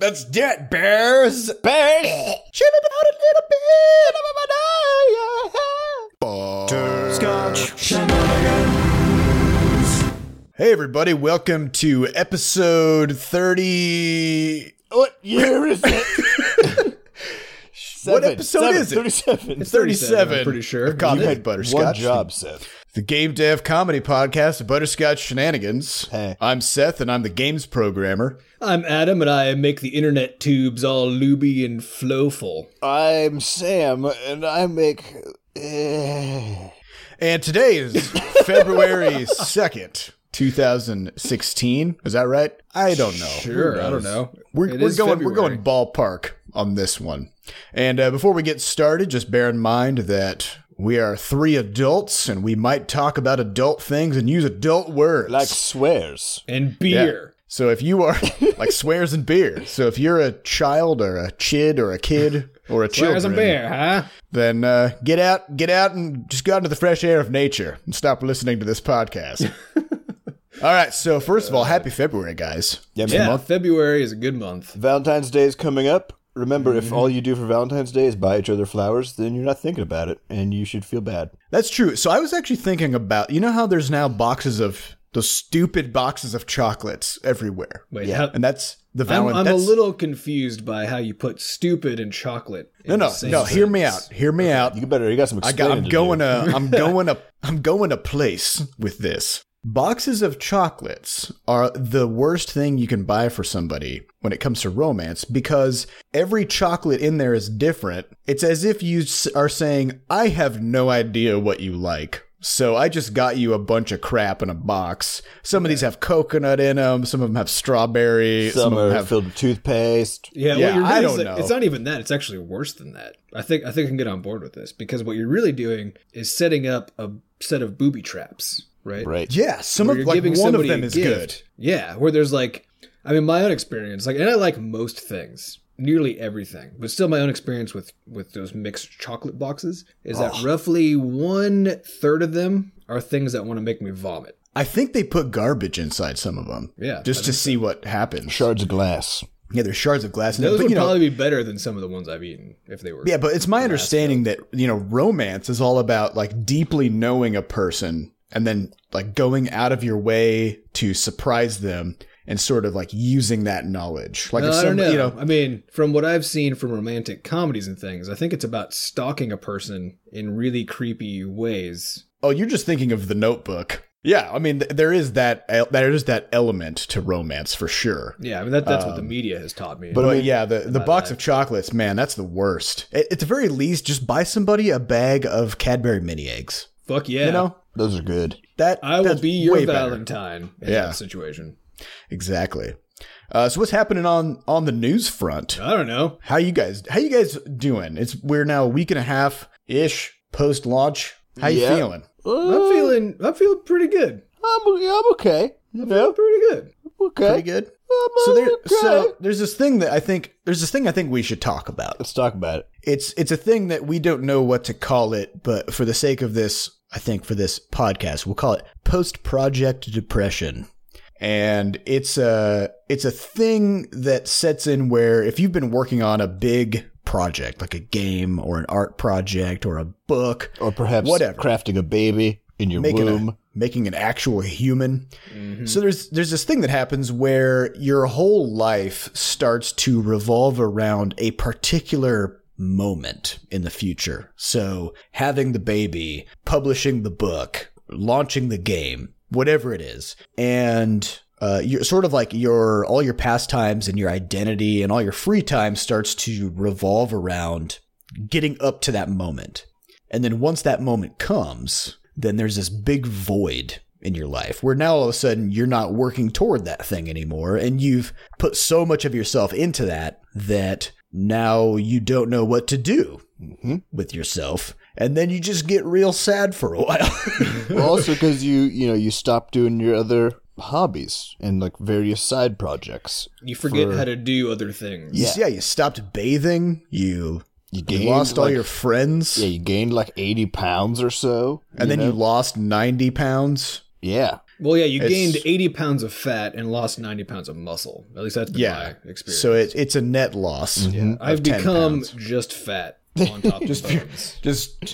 Let's do it, bears. Bears. Chill it out a little bit. Scotch. Hey, everybody. Welcome to episode 30. What year is it? What episode is it? 37. It's 37. I'm pretty sure. of Coffee You Head had Butterscotch. One job, Seth. The Game Dev Comedy Podcast Butterscotch Shenanigans. Hey. I'm Seth, and I'm the games programmer. I'm Adam, and I make the internet tubes all looby and flowful. I'm Sam, and I make. eh. And today is February 2nd, 2016. Is that right? I don't know. Sure, I don't know. We're, we're is going we're going ballpark on this one. And uh, before we get started, just bear in mind that we are three adults and we might talk about adult things and use adult words. Like swears. and Yeah. beer. So if you are like swears and beer. So if you're a child or a chid or a kid or a Where's a children, bear, huh? then uh, get out, get out, and just go out into the fresh air of nature and stop listening to this podcast. All right. So first of all, happy February, guys. Yeah, man. Yeah, February is a good month. Valentine's Day is coming up. Remember, if mm-hmm. all you do for Valentine's Day is buy each other flowers, then you're not thinking about it, and you should feel bad. That's true. So I was actually thinking about, you know how there's now boxes of those stupid boxes of chocolates everywhere, Wait, how, and that's the I'm, Valentine. I'm a little confused by how you put stupid and chocolate. In no, no, the same no. Hear me sentence. out. Hear me out. You better. You got some. I got. I'm explaining to going do. a. I'm going a. I'm going a place with this. Boxes of chocolates are the worst thing you can buy for somebody when it comes to romance because every chocolate in there is different. It's as if you are saying, "I have no idea what you like." So I just got you a bunch of crap in a box. Some of these have coconut in them. Some of them have strawberry. Some of are them have filled with toothpaste. Yeah, Yeah, what you're I really don't sa- know. It's not even that. It's actually worse than that. I think I think I can get on board with this because what you're really doing is setting up a set of booby traps, right? Right. yeah. Some Where of you're like giving one of them a is gift. good. Yeah, where there's like, I mean, my own experience, like, and I like most things, nearly everything, but still, my own experience with with those mixed chocolate boxes is that oh. roughly one third of them are things that want to make me vomit. I think they put garbage inside some of them. Yeah, Just I to see what happens. Shards of glass. Yeah, there's shards of glass in there. Those But, would you know, probably be better than some of the ones I've eaten if they were. yeah, but it's my understanding that, you know, romance is all about like deeply knowing a person and then like going out of your way to surprise them and sort of like using that knowledge. Like No, if I don't know. you know, I mean, from what I've seen from romantic comedies and things, I think it's about stalking a person in really creepy ways. oh, you're just thinking of the notebook. Yeah, I mean, th- there is that there is that element to romance for sure. Yeah, I mean that, that's what the Um, media has taught me. But, yeah, the, the box of chocolates, man, that's the worst. At, at the very least, just buy somebody a bag of Cadbury mini eggs. Fuck yeah, You know, Those are good. that I will be your way better. Valentine in Yeah. that situation. Exactly. Uh, so what's happening on on the news front? I don't know. How you guys? How you guys doing? It's we're now a week and a half ish post launch. How you Yeah. feeling? I'm feeling. I'm feeling pretty good. I'm, I'm okay. You know, Pretty good. okay. Pretty good. I'm So there, okay. so there's this thing that I think there's this thing I think we should talk about. Let's talk about it. It's it's a thing that we don't know what to call it, but for the sake of this, I think for this podcast, we'll call it post project depression. And it's a it's a thing that sets in where if you've been working on a big project like a game or an art project or a book, Or perhaps Whatever. crafting a baby in your making womb. a making an actual human. Mm-hmm. So there's there's this thing that happens where your whole life starts to revolve around a particular moment in the future. So having the baby, publishing the book, launching the game, whatever it is, and uh, you're sort of like your all your pastimes and your identity and all your free time starts to revolve around getting up to that moment. And then once that moment comes, then there's this big void in your life where now all of a sudden you're not working toward that thing anymore. And you've put so much of yourself into that that now you don't know what to do mm-hmm. with yourself. And then you just get real sad for a while. well, also because you, you know, you stop doing your other hobbies and like various side projects. You forget For- how to do other things. yeah. yeah, you stopped bathing. You, You you gained lost all like- your friends. Yeah, you gained like eighty pounds or so, and then know? you lost 90 pounds. yeah, Well, yeah, you It's- gained 80 pounds of fat and lost 90 pounds of muscle. At least that's been Yeah. my experience. So it, it's a net loss. Mm-hmm. of I've become pounds. just fat on top of bones. just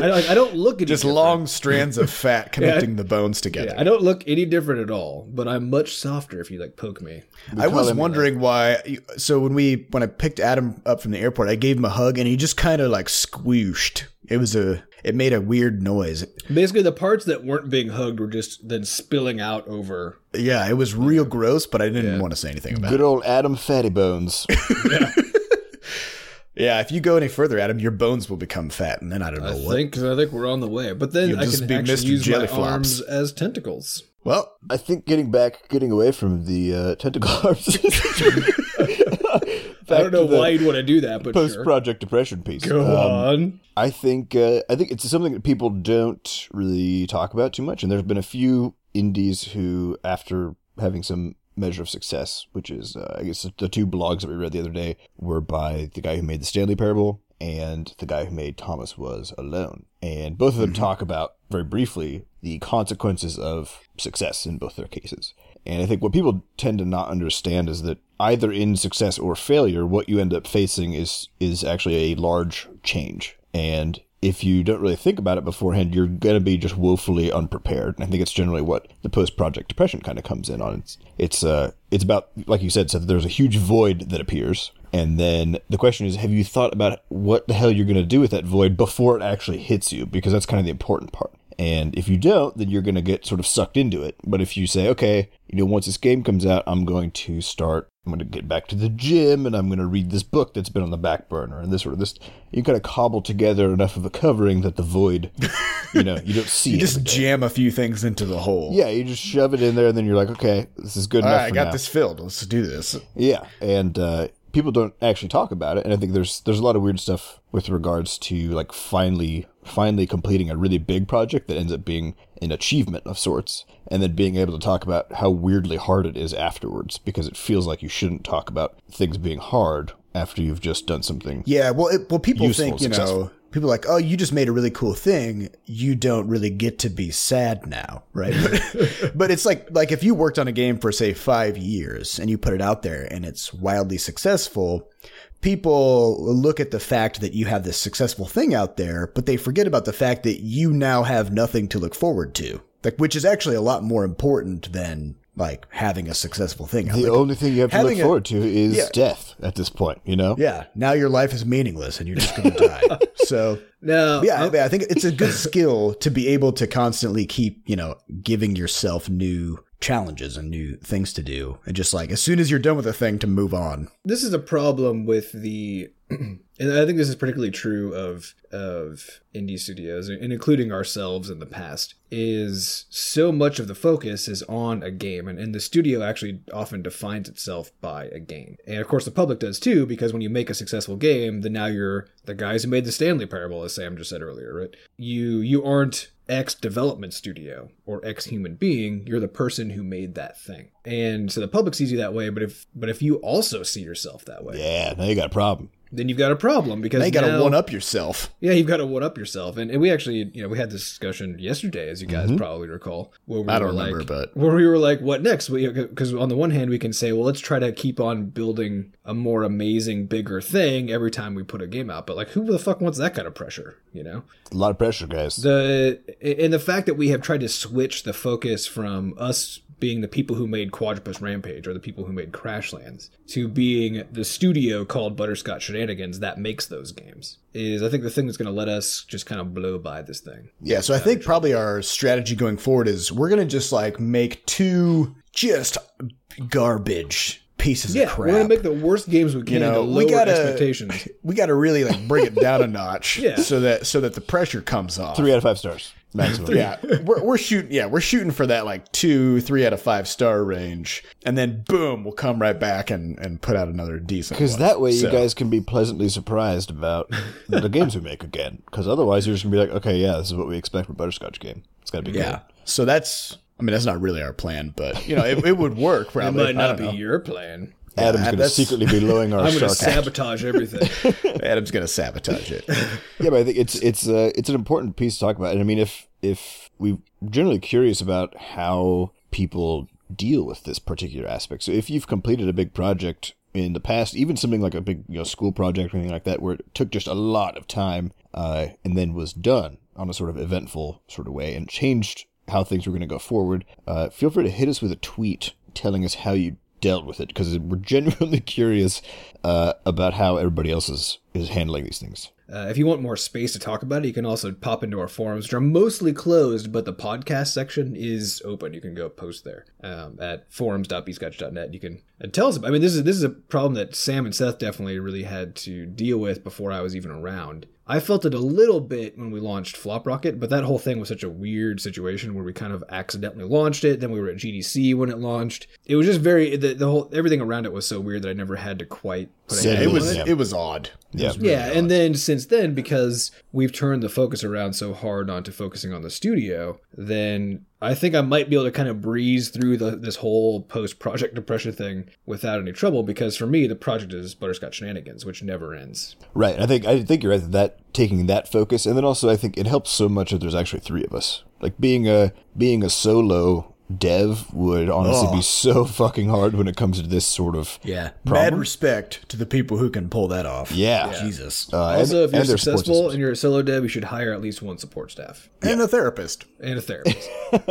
I don't, I don't look any just different. long strands of fat connecting the bones together. Yeah, I don't look any different at all, but I'm much softer if you like poke me. I was wondering why. So when we when I picked Adam up from the airport, I gave him a hug, and he just kind of like squooshed. It was a. It made a weird noise. Basically, the parts that weren't being hugged were just then spilling out over. Yeah, it was real gross, but I didn't want to say anything about Good it. Good old Adam Fatty Bones. Yeah, yeah. if you go any further, Adam, your bones will become fat, and then I don't know I what. think I think we're on the way. But then You'll I just can be actually Mr. use my Jelly Flops. arms as tentacles. Well, I think getting back, getting away from the uh, tentacle arms. I don't know why you'd want to do that, but Post sure. project depression piece. Go Um, on. I think uh, I think it's something that people don't really talk about too much, and there's been a few indies who, after having some measure of success, which is uh, I guess the two blogs that we read the other day were by the guy who made the Stanley Parable and the guy who made Thomas Was Alone, and both of them talk about very briefly the consequences of success in both their cases. And I think what people tend to not understand is that either in success or failure, what you end up facing is is actually a large change. And if you don't really think about it beforehand, you're going to be just woefully unprepared. And I think it's generally what the post-project depression kind of comes in on. It's it's uh it's about like you said, so there's a huge void that appears, and then the question is, have you thought about what the hell you're going to do with that void before it actually hits you? Because that's kind of the important part. And if you don't, then you're going to get sort of sucked into it. But if you say, okay, you know, once this game comes out, I'm going to start, I'm going to get back to the gym and I'm going to read this book that's been on the back burner and this sort of this, you kind of cobble together enough of a covering that the void, you know, you don't see you just jam a few things into the hole. Yeah, you just shove it in there and then you're like, okay, this is good All enough right, I got now. this filled. Let's do this. Yeah, and uh, people don't actually talk about it, and I think there's there's a lot of weird stuff with regards to like finally finally completing a really big project that ends up being an achievement of sorts, and then being able to talk about how weirdly hard it is afterwards because it feels like you shouldn't talk about things being hard after you've just done something. Yeah, well, it, well, people think you know, people like, oh, you just made a really cool thing. You don't really get to be sad now, right? But, but it's like like if you worked on a game for say five years and you put it out there and it's wildly successful. People look at the fact that you have this successful thing out there, but they forget about the fact that you now have nothing to look forward to. Like, which is actually a lot more important than like having a successful thing. out The there. only thing you have to look having a- forward to is Yeah. death at this point, you know? yeah, now your life is meaningless and you're just going to die. So No, yeah, I, I think it's a good skill to be able to constantly keep, you know, giving yourself new challenges and new things to do. And just like as soon as you're done with a thing to move on. this is a problem with the and I think this is particularly true of of indie studios and including ourselves in the past is so much of the focus is on a game and, and the studio actually often defines itself by a game and of course the public does too because when you make a successful game then now you're the guys who made the stanley parable as sam just said earlier right you you aren't X development studio or X human being, you're the person who made that thing. And so the public sees you that way, but if but if you also see yourself that way, Yeah, now you got a problem. Then you've got a problem because Now you got to one up yourself. Yeah, you've got to one up yourself, and, and we actually, you know, we had this discussion yesterday, as you guys probably recall, where we Mm-hmm. I don't were remember, like, but- where we were like, what next? Because on the one hand, we can say, well, let's try to keep on building a more amazing, bigger thing every time we put a game out, but like, who the fuck wants that kind of pressure? You know, A lot of pressure, guys. the and the fact that we have tried to switch the focus from us being the people who made Quadrupus Rampage or the people who made Crashlands to being the studio called Butterscotch Shenanigans that makes those games is I think the thing that's going to let us just kind of blow by this thing. Yeah, so I think probably our strategy going forward is we're going to just like make two just garbage pieces Yeah, of crap. we're going to make the worst games we can you know, to we gotta expectations. we got to really like bring it down a notch, Yeah. so that so that the pressure comes off. Three out of five stars. Maximum. Yeah, we're we're shooting. Yeah, we're shooting for that like two, three out of five star range, and then boom, we'll come right back and and put out another decent. Because that way you guys can be pleasantly surprised about the games we make again. Because otherwise you're just gonna be like, okay, yeah, this is what we expect from Butterscotch game. It's gotta be yeah. So that's. I mean, that's not really our plan, but you know, it, it would work. It Probably. might not be know. your plan. Adam's going to secretly be lowering our I'm going to sabotage everything. Adam's gonna sabotage it. yeah, but I think it's it's uh, it's an important piece to talk about. And I mean, if if we're generally curious about how people deal with this particular aspect, so if you've completed a big project in the past, even something like a big you know school project or anything like that, where it took just a lot of time uh, and then was done on a sort of eventful sort of way and changed how things were going to go forward, uh, feel free to hit us with a tweet telling us how you dealt with it because we're genuinely curious uh, about how everybody else is, is handling these things. Uh, if you want more space to talk about it, you can also pop into our forums, which are mostly closed, but the podcast section is open. You can go post there um, at forums.bscotch.net. You can and tell us. I mean, this is this is a problem that Sam and Seth definitely really had to deal with before I was even around. I felt it a little bit when we launched Flop Rocket, but that whole thing was such a weird situation where we kind of accidentally launched it. Then we were at GDC when it launched. It was just very the, the whole everything around it was so weird that I never had to quite put a Set it on was Yeah. it was odd. Yeah. was really yeah, odd. and then since then, because we've turned the focus around so hard onto focusing on the studio, then I think I might be able to kind of breeze through the, this whole post project depression thing without any trouble. Because for me, the project is Butterscotch Shenanigans, which never ends. Right. I think I think you're right that, that taking that focus, and then also I think it helps so much that there's actually three of us. Like being a being a solo dev would honestly Oh. be so fucking hard when it comes to this sort of yeah, problem. mad respect to the people who can pull that off. Yeah. Jesus, Uh, and- Also, if you're and their support successful and you're a solo dev, you should hire at least one support staff and a therapist. and a therapist.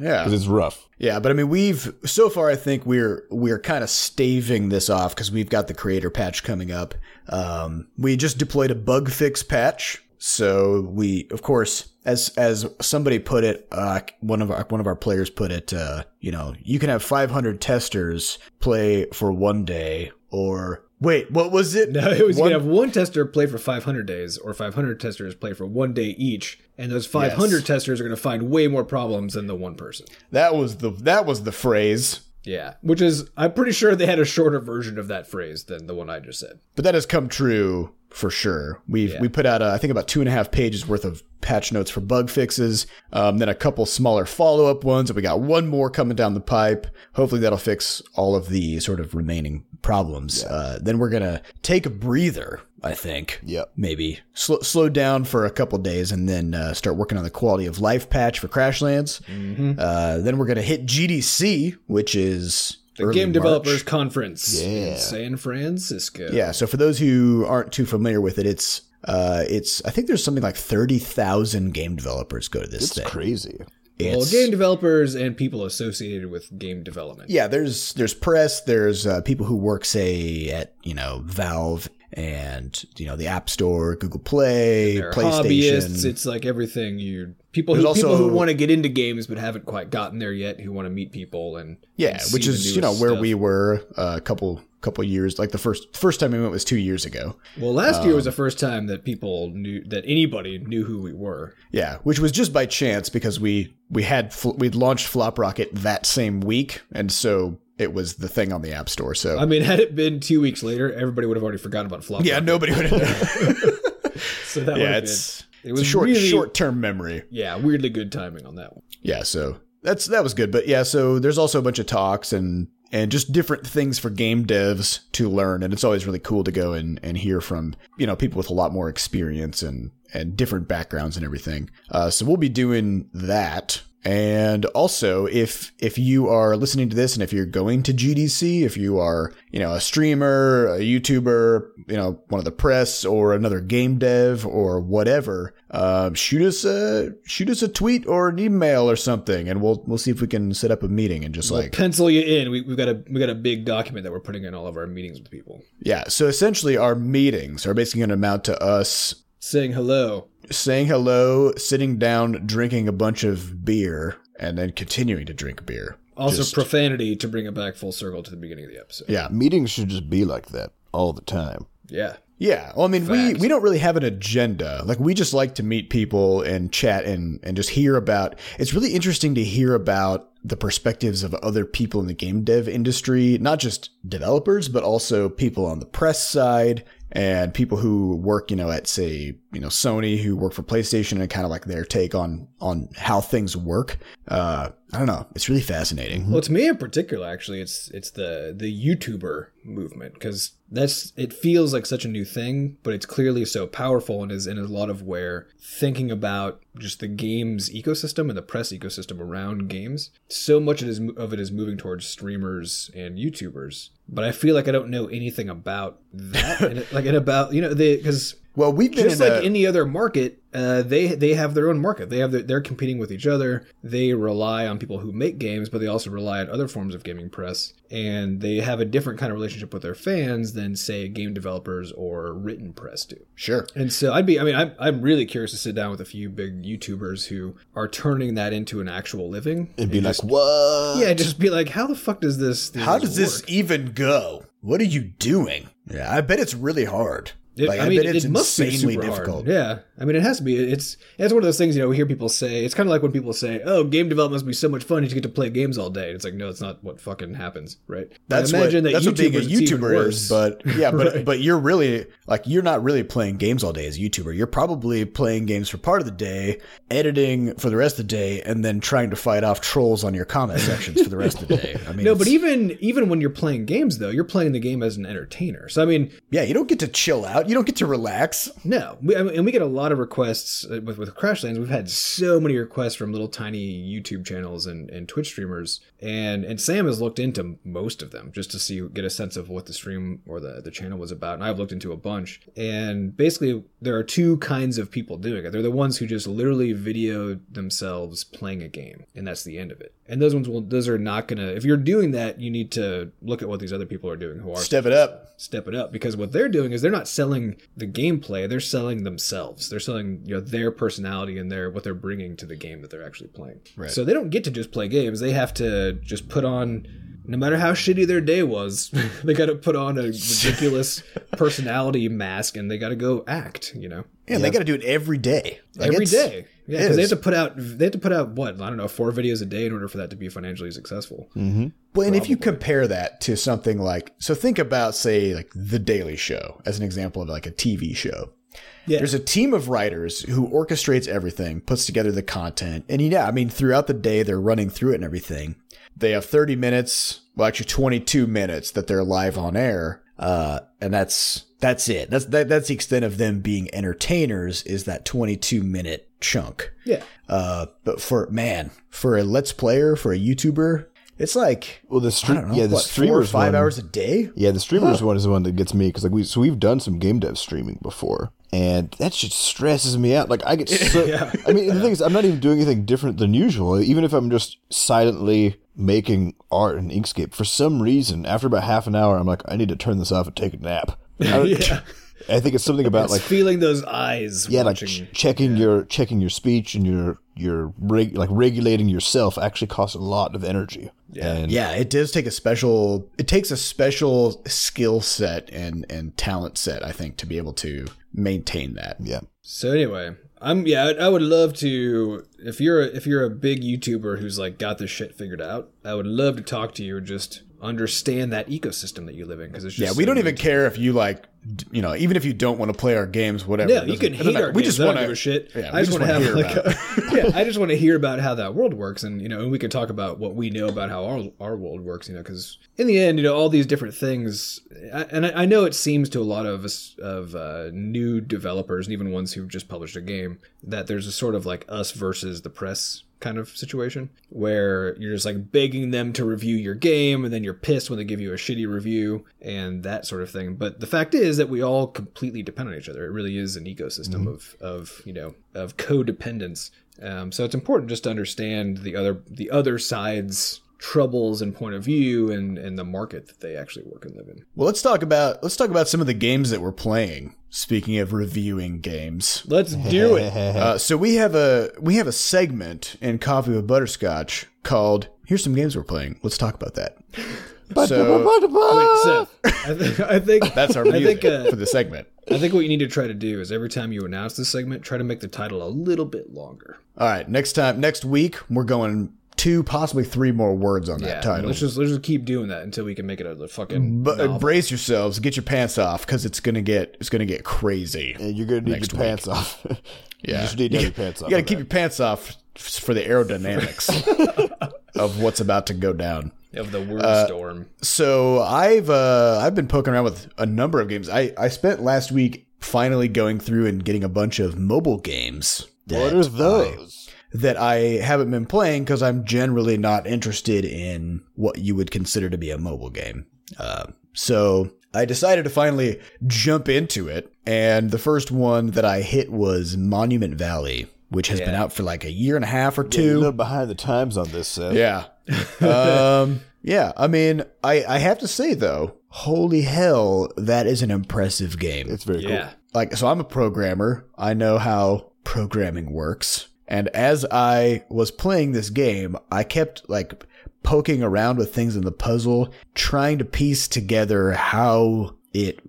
Yeah, 'Cause it's rough. Yeah, but I mean, we've so far. I think we're we're kind of staving this off because we've got the creator patch coming up. Um, we just deployed a bug fix patch, so we, of course, as as somebody put it, uh, one of our one of our players put it. Uh, you know, you can have 500 testers play for one day, or wait, what was it? No, it was One- you can have one tester play for 500 days, or 500 testers play for one day each, and those 500 Yes. testers are going to find way more problems than the one person. that was the that was the phrase. Yeah, which is I'm pretty sure they had a shorter version of that phrase than the one I just said. but that has come true for sure. We've we put out uh, I think about two and a half pages worth of patch notes for bug fixes, um, then a couple smaller follow up ones, and we got one more coming down the pipe. Hopefully that'll fix all of the sort of remaining problems. Uh, then we're gonna take a breather. I think. Yep. Maybe slow slow down for a couple days and then uh, start working on the quality of life patch for Crashlands. Uh, then we're gonna hit GDC, which is The early Game March. Developers Conference Yeah. in San Francisco. Yeah. So for those who aren't too familiar with it, it's uh, it's I think there's something like thirty thousand game developers go to this It's thing. crazy. Well, game developers and people associated with game development. yeah, there's there's press, there's uh, people who work say at you know Valve and you know the App Store, Google Play, PlayStation. hobbyists. It's like everything you people who There's people who want to get into games but haven't quite gotten there yet, who want to meet people and yeah, and which is you know where stuff. we were a couple couple years like the first first time we went was two years ago. Well, last year Um, was the first time that people knew that anybody knew who we were. Yeah, which was just by chance because we we had we'd launched Flop Rocket that same week, and so it was the thing on the App Store. So I mean, had it been two weeks later, everybody would have already forgotten about Flop. yeah, nobody would have. So that yeah, it's been, it it's was a short really, short term memory. Yeah, weirdly good timing on that one. Yeah, so that's that was good. But yeah, so there's also a bunch of talks and and just different things for game devs to learn, and it's always really cool to go and and hear from you know people with a lot more experience and and different backgrounds and everything. Uh, so we'll be doing that. And also, if if you are listening to this, and if you're going to GDC, if you are you know a streamer, a YouTuber, you know one of the press, or another game dev, or whatever, um, shoot us a shoot us a tweet or an email or something, and we'll we'll see if we can set up a meeting and just We'll like pencil you in. We, we've got a we got a big document that we're putting in all of our meetings with people, yeah. So essentially, our meetings are basically going to amount to us saying hello. saying hello, sitting down, drinking a bunch of beer, and then continuing to drink beer. Also, Just- profanity to bring it back full circle to the beginning of the episode. Yeah, Meetings should just be like that all the time. Yeah. Yeah, well, I mean, we, we don't really have an agenda. Like, we just like to meet people and chat and, and just hear about. It's really interesting to hear about the perspectives of other people in the game dev industry, not just developers, but also people on the press side and people who work, you know, at say, you know, Sony who work for PlayStation and kind of like their take on on how things work. Uh, I don't know. It's really fascinating. Well, to me in particular, actually, it's it's the the YouTuber movement because that's it feels like such a new thing, but it's clearly so powerful and is in a lot of where thinking about just the games ecosystem and the press ecosystem around games. So much of it is, of it is moving towards streamers and YouTubers, but I feel like I don't know anything about that, like and about you know the because Well, we've been just like a- any other market, uh, they they have their own market. They have their, they're competing with each other. They rely on people who make games, but they also rely on other forms of gaming press, and they have a different kind of relationship with their fans than say game developers or written press do. sure. And so I'd be, I mean, I'm, I'm really curious to sit down with a few big YouTubers who are turning that into an actual living. It'd be And like, just- what? yeah, just be like, how the fuck does this? How does this even go? What are you doing? Yeah, I bet it's really hard. It, Like, I mean, it's it must be insanely super difficult. hard. Yeah, I mean, it has to be. It's it's one of those things you know. We hear people say it's kind of like when people say, "Oh, game development must be so much fun. You get to play games all day." It's like, no, it's not what fucking happens, right? That's I what imagine that that's what being a YouTubers, it's even YouTuber is. But yeah, but Right. but you're really like you're not really playing games all day as a YouTuber. You're probably playing games for part of the day, editing for the rest of the day, and then trying to fight off trolls on your comment sections for the rest of the day. I mean, no, but even even when you're playing games, though, you're playing the game as an entertainer. So I mean, yeah, you don't get to chill out. You don't get to relax. No, we, I mean, and we get a lot of requests uh, with with Crashlands. We've had so many requests from little tiny YouTube channels and, and Twitch streamers, and and Sam has looked into most of them just to see get a sense of what the stream or the the channel was about. And I've looked into a bunch, and basically there are two kinds of people doing it. They're the ones who just literally video themselves playing a game, and that's the end of it. And those ones will those are not gonna. If you're doing that, you need to look at what these other people are doing who are Step it up. step it up because what they're doing is they're not selling the gameplay they're selling themselves they're selling you know their personality and their what they're bringing to the game that they're actually playing Right. so they don't get to just play games they have to just put on no matter how shitty their day was they got to put on a ridiculous personality mask and they got to go act you know Yeah, they got to do it every day. Like, every it's- day yeah because they have to put out they have to put out what i don't know four videos a day in order for that to be financially successful mm-hmm. Well, and if you compare that to something like, so think about, say, like The Daily Show as an example of like a TV show. Yeah. There's a team of writers who orchestrates everything, puts together the content. And yeah, I mean, throughout the day, they're running through it and everything. They have 30 minutes, well, actually 22 minutes that they're live on air. Uh, and that's, that's it. That's, that, that's the extent of them being entertainers is that 22 minute chunk. yeah Uh, but for, man, for a Let's Player, for a YouTuber, it's like, Well, the stream, know, yeah, the what, four or streamers five one, hours a day. Yeah, the streamers one is the one that gets me because like we so we've done some game dev streaming before, and that shit stresses me out. Like I get so. I mean, the thing is, I'm not even doing anything different than usual. Even if I'm just silently making art in Inkscape, for some reason, after about half an hour, I'm like, I need to turn this off and take a nap. Yeah. I think it's something about it's like feeling those eyes yeah, like ch- checking your checking your speech and your your reg- like regulating yourself actually costs a lot of energy. Yeah. and Yeah, it does take a special. It takes a special skill set and and talent set, I think, to be able to maintain that. yeah. So anyway, I'm yeah, I, I would love to if you're a, if you're a big YouTuber who's like got this shit figured out, I would love to talk to you and just understand that ecosystem that you live in because it's just Yeah, we so don't even care if you like, you know, even if you don't want to play our games, whatever. Yeah, you can hate our. We games. just want a shit. Yeah, I just just want to have hear like a, yeah. I just want to hear about how that world works, and you know, and we can talk about what we know about how our our world works. You know, because in the end, you know, all these different things, and I, I know it seems to a lot of us of uh, new developers and even ones who've just published a game that there's a sort of like us versus the press kind of situation where you're just like begging them to review your game and then you're pissed when they give you a shitty review and that sort of thing. But the fact is that we all completely depend on each other. It really is an ecosystem of of you know of codependence. Um, so it's important just to understand the other the other side's troubles and point of view and and the market that they actually work and live in Well, let's talk about let's talk about some of the games that we're playing. Speaking of reviewing games, let's do it uh, so we have a we have a segment in Coffee with Butterscotch called "Here's some games we're playing." Let's talk about that. So wait Seth I, th- I think that's our I music think uh, for the segment. I think what you need to try to do is every time you announce this segment, try to make the title a little bit longer. All right, next time, next week, we're going two, possibly three more words on that Yeah, title. let's just let's just keep doing that until we can make it a fucking. But novel. brace yourselves, get your pants off, because it's gonna get it's gonna get crazy. Yeah, you're gonna need your week. pants off. Yeah, you just need to have your pants off. You gotta keep that. your pants off for the aerodynamics. of what's about to go down. Of the word Uh, storm. So I've uh, I've been poking around with a number of games. I, I spent last week finally going through and getting a bunch of mobile games. What that are I- those? That I haven't been playing because I'm generally not interested in what you would consider to be a mobile game. Uh, so I decided to finally jump into it, and the first one that I hit was Monument Valley, which has been out for like a year and a half or You're a two. little behind the times on this, Seth. Yeah. um, yeah. I mean, I, I have to say though, holy hell, that is an impressive game It's very Yeah. like so i'm a programmer i know how programming works and as i was playing this game i kept like poking around with things in the puzzle trying to piece together how it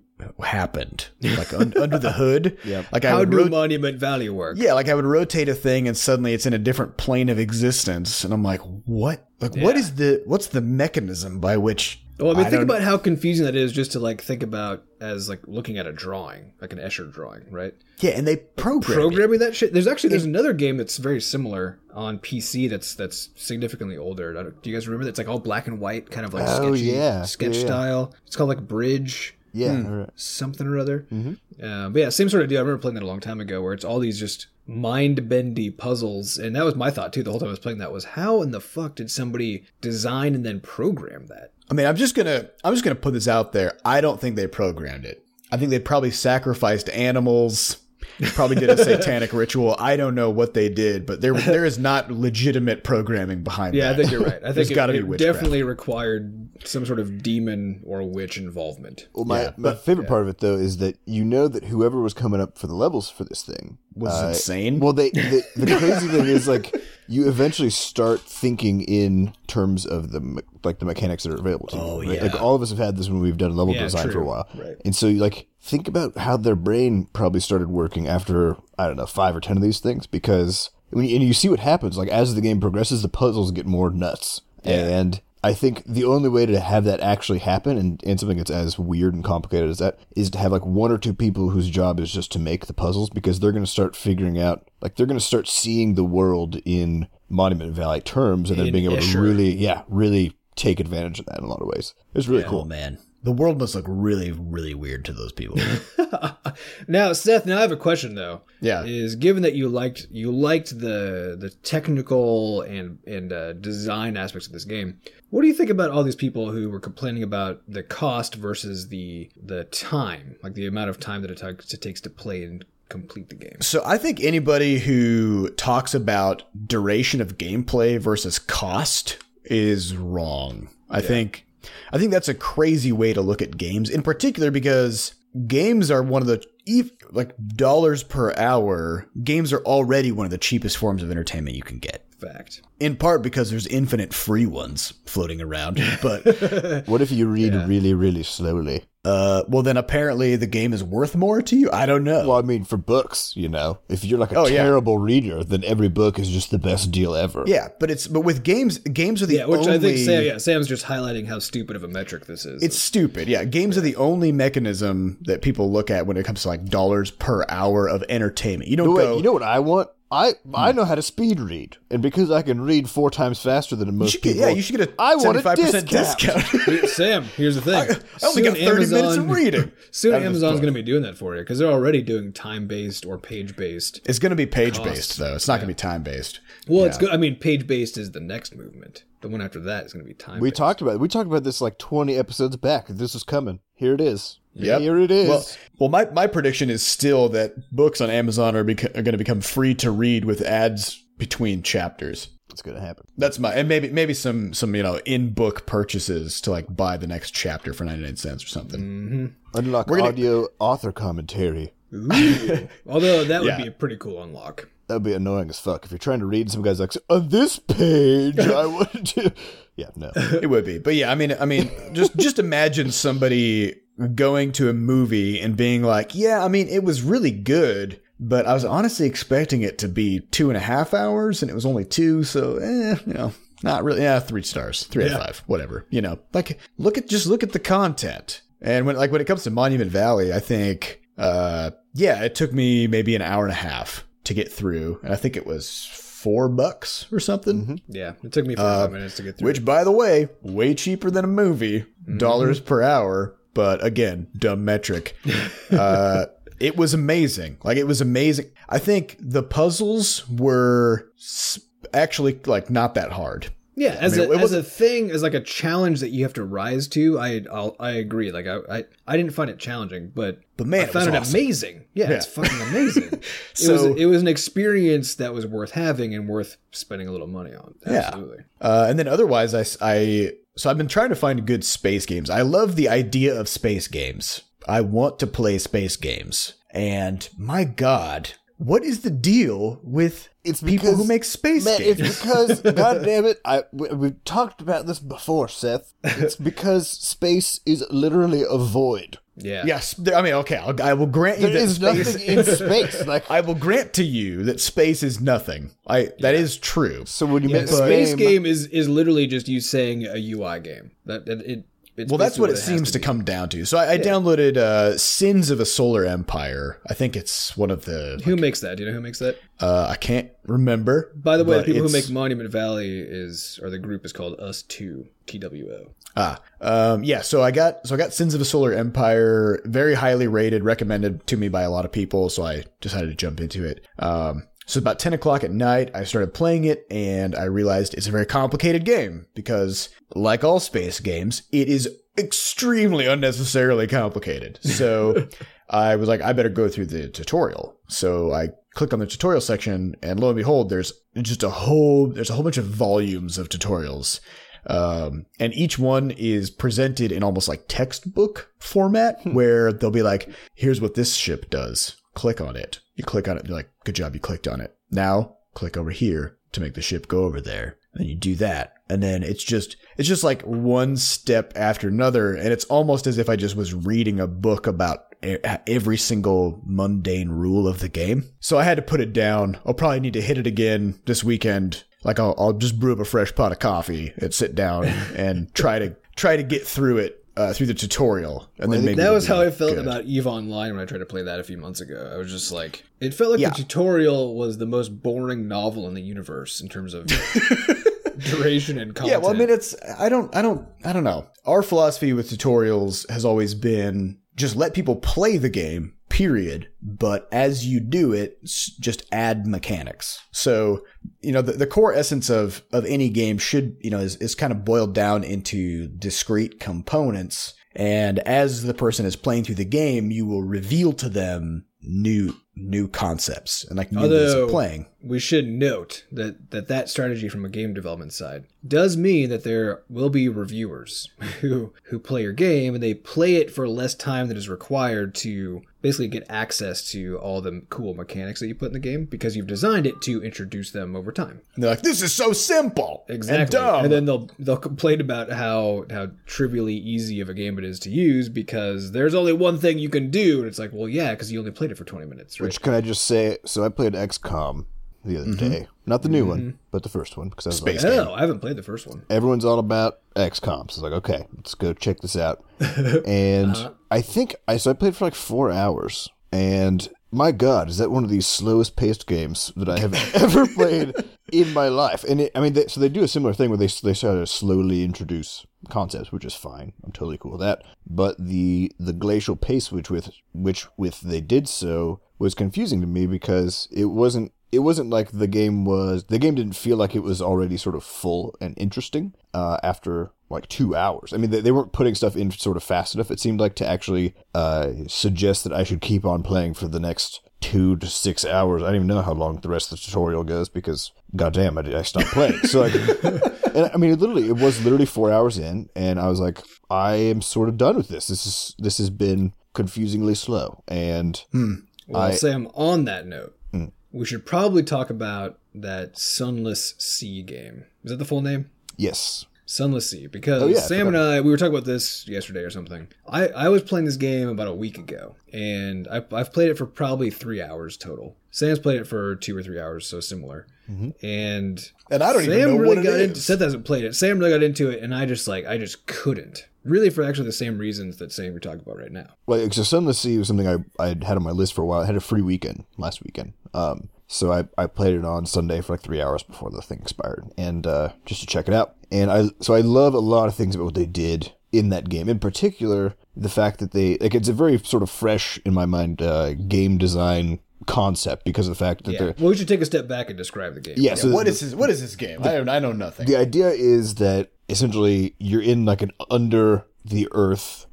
happened like un- under the hood Yep. like i How would do rot- Monument Valley work? yeah like i would rotate a thing and suddenly it's in a different plane of existence and i'm like what like what Yeah. is the what's the mechanism by which Well, I mean, think about how confusing that is just to like think about as like looking at a drawing, like an Escher drawing, right? yeah and they program it. Programming that shit. There's actually there's another game that's very similar on PC that's that's significantly older. Don't- you guys remember? That's like all black and white, kind of like Oh, sketchy, yeah. sketch Yeah, yeah. style. It's called like Bridge Yeah. Hmm. right. something or other. Mm-hmm. Uh, but yeah, same sort of deal. I remember playing that a long time ago, where it's all these just mind bendy puzzles, and that was my thought too. The whole time I was playing that was how in the fuck did somebody design and then program that? I mean, I'm just gonna I'm just gonna put this out there. I don't think they programmed it. I think they probably sacrificed animals. Probably did a satanic ritual. I don't know what they did, but there there is not legitimate programming behind it. Yeah, that. I think you're right. I think it, gotta be witchcraft. definitely required some sort of demon or witch involvement. Well, my, Yeah, my favorite part of it though is that you know that whoever was coming up for the levels for this thing Was uh, insane. Well, they the, the crazy thing is like you eventually start thinking in terms of the like the mechanics that are available to you. Oh, right? yeah. Like all of us have had this when we've done level Yeah, design for a true. while, Right. and so you like think about how their brain probably started working after I don't know five or ten of these things because when you, and you see what happens like as the game progresses, the puzzles get more nuts, and I think the only way to have that actually happen and, and something that's as weird and complicated as that is to have like one or two people whose job is just to make the puzzles because they're going to start figuring out like they're going to start seeing the world in Monument Valley terms and then being able to Escher. really yeah really take advantage of that in a lot of ways. It's really Oh cool. man, the world must look really really weird to those people. Now, Seth, now I have a question though. Yeah. Is given that you liked you liked the the technical and and uh, design aspects of this game, what do you think about all these people who were complaining about the cost versus the the time, like the amount of time that it, takes it takes to play and complete the game? So I think anybody who talks about duration of gameplay versus cost is wrong. I think I think that's a crazy way to look at games in particular because games are one of the ev- like dollars per hour. Games are already one of the cheapest forms of entertainment you can get. Fact. In part because there's infinite free ones floating around, but What if you read really really slowly? Uh well then apparently the game is worth more to you. I don't know. Well, I mean, for books, you know, if you're like a Oh, yeah. terrible reader, then every book is just the best deal ever. yeah, but it's but with games games are the Yeah, which only I think Sam, yeah, Sam's just highlighting how stupid of a metric this is. It's stupid. Yeah, games are the only mechanism that people look at when it comes to like dollars per hour of entertainment. You don't But wait, you know what I want? I I hmm. know how to speed read, and because I can read four times faster than you most should get, people, yeah, you should get a I want a 75% discount. discount. Sam, here's the thing. I only got 30 minutes of reading. Soon out of this Amazon's going to be doing that for you because they're already doing time based or page based. it's going to be page based though. It's not going to be time based. Well, it's good. I mean, page based is the next movement. The one after that is going to be time. We talked about we talked about this like twenty episodes back. This is coming. Here it is. Yep. Here it is. Well, well, my, my prediction is still that books on Amazon are, beco- are going to become free to read with ads between chapters. That's gonna happen. That's my and maybe maybe some some you know in book purchases to like buy the next chapter for ninety nine cents or something. Mm-hmm. Unlock gonna- audio author commentary. Ooh. Although that would Yeah. be a pretty cool unlock. That'd be annoying as fuck if you're trying to read. Some guys like on this page. I want to. Yeah, no. It would be, but yeah, I mean, I mean, just just imagine somebody going to a movie and being like, "Yeah, I mean, it was really good, but I was honestly expecting it to be two and a half hours, and it was only two, so eh, you know, not really. Yeah, three stars, three out of five, whatever. You know, like look at just look at the content, and when like when it comes to Monument Valley, I think, uh, yeah, it took me maybe an hour and a half to get through, and I think it was four bucks or something. Yeah, it took me 45 minutes to get through. Which, by the way, way cheaper than a movie, Mm-hmm. dollars per hour. But again, dumb metric. uh, it was amazing. Like it was amazing. I think the puzzles were actually like not that hard. Yeah, as, mean, a, it as a thing, as like a challenge that you have to rise to, I I'll, I agree. Like I, I I didn't find it challenging, but But man, I it found was it awesome. amazing. Yeah, it's fucking amazing. it So- was it was an experience that was worth having and worth spending a little money on. Absolutely. Uh, and then otherwise, I I so I've been trying to find good space games. I love the idea of space games. I want to play space games. And my God, what is the deal with It's people who make space Man, games? it's because, god damn it, I, we, we've talked about this before, Seth. It's because space is literally a void. Yeah. yes, I mean, okay, I'll, I will grant you There that is space. nothing in space. Like, I will grant to you that space is nothing. I that is true. so when you Yeah, make space a game is is literally just you saying a UI game. That, that it. Well, that's basically what it seems to be. come down to. So I, I downloaded uh, Sins of a Solar Empire. I think it's one of the. Who makes that? Do you know who makes that? Uh, I can't remember. By the way, the people who make Monument Valley is or the group is called Us Two TWO. Ah, um, yeah. So I got so I got Sins of a Solar Empire, very highly rated, recommended to me by a lot of people. So I decided to jump into it. Um, so about ten o'clock at night, I started playing it, and I realized it's a very complicated game because, like all space games, it is extremely unnecessarily complicated. So I was like, I better go through the tutorial. So I click on the tutorial section, and lo and behold, there's just a whole there's a whole bunch of volumes of tutorials. Um, and each one is presented in almost like textbook format where they'll be like, here's what this ship does. Click on it. You click on it, you're like, good job, you clicked on it. Now click over here to make the ship go over there. And you do that. And then it's just, it's just like one step after another. And it's almost as if I just was reading a book about every single mundane rule of the game. So I had to put it down. I'll probably need to hit it again this weekend. Like I'll, I'll just brew up a fresh pot of coffee and sit down and try to try to get through it uh, through the tutorial, and then maybe That was how I felt good. about Eve Online when I tried to play that a few months ago. I was just like, it felt like Yeah. the tutorial was the most boring novel in the universe in terms of duration and content. Yeah, well, I mean, it's I don't I don't I don't know. Our philosophy with tutorials has always been just let people play the game, period. But as you do it, just add mechanics. So you know the, the core essence of of any game should you know is is kind of boiled down into discrete components. And as the person is playing through the game, you will reveal to them new new concepts and like new ways of playing. we should note that, that that strategy from a game development side does mean that there will be reviewers who who play your game and they play it for less time than is required to basically get access to all the cool mechanics that you put in the game because you've designed it to introduce them over time. And they're like, "This is so simple Exactly. and dumb." then they'll they'll complain about how how trivially easy of a game it is to use because there's only one thing you can do and it's like, well, yeah, because you only played it for 20 minutes, right? Which can I just say? So I played XCOM the other mm-hmm. day, not the new one, mm-hmm. but the first one, because I was Space like, Hell, I haven't played the first one. everyone's all about XCOM. So I was like, okay, let's go check this out. Uh-huh. and I think I so I played for like four hours, and my God, is that one of the slowest paced games that I have ever played in my life? And it, I mean, they, so they do a similar thing where they they sort of slowly introduce concepts, which is fine. I'm totally cool with that. But the the glacial pace which with which with they did so was confusing to me because it wasn't it wasn't like the game was the game didn't feel like it was already sort of full and interesting uh, after like two hours. I mean, they, they weren't putting stuff in sort of fast enough. It seemed like to actually uh, suggest that I should keep on playing for the next two to six hours. I don't even know how long the rest of the tutorial goes because goddamn, I, I stopped playing. So like, and I mean, it literally, it was literally four hours in, and I was like, I am sort of done with this. This is this has been confusingly slow, and Well, I- Sam, on that note, Hmm. we should probably talk about that Sunless Sea game. Is that the full name? yes, Sunless Sea. Because Oh, yeah, Sam and I, we were talking about this yesterday or something. I, I was playing this game about a week ago, and I, I've played it for probably three hours total. Sam's played it for two or three hours, so similar. And And I don't Sam even know really what got it into. Seth hasn't played it. Sam really got into it, and I just like I just couldn't. Really, for actually the same reasons that Sam you're talking about right now. Well, so Sunless Sea was something I I had on my list for a while. I had a free weekend last weekend. Um, So I, I played it on Sunday for like three hours before the thing expired, and uh, just to check it out. And I so I love a lot of things about what they did in that game. In particular, the fact that they like it's a very sort of fresh in my mind uh, game design concept because of the fact that Yeah. they're Well, we should take a step back and describe the game. yeah. So what the, is this? What is this game? I don't. I know nothing. the idea is that essentially you're in like an under the earth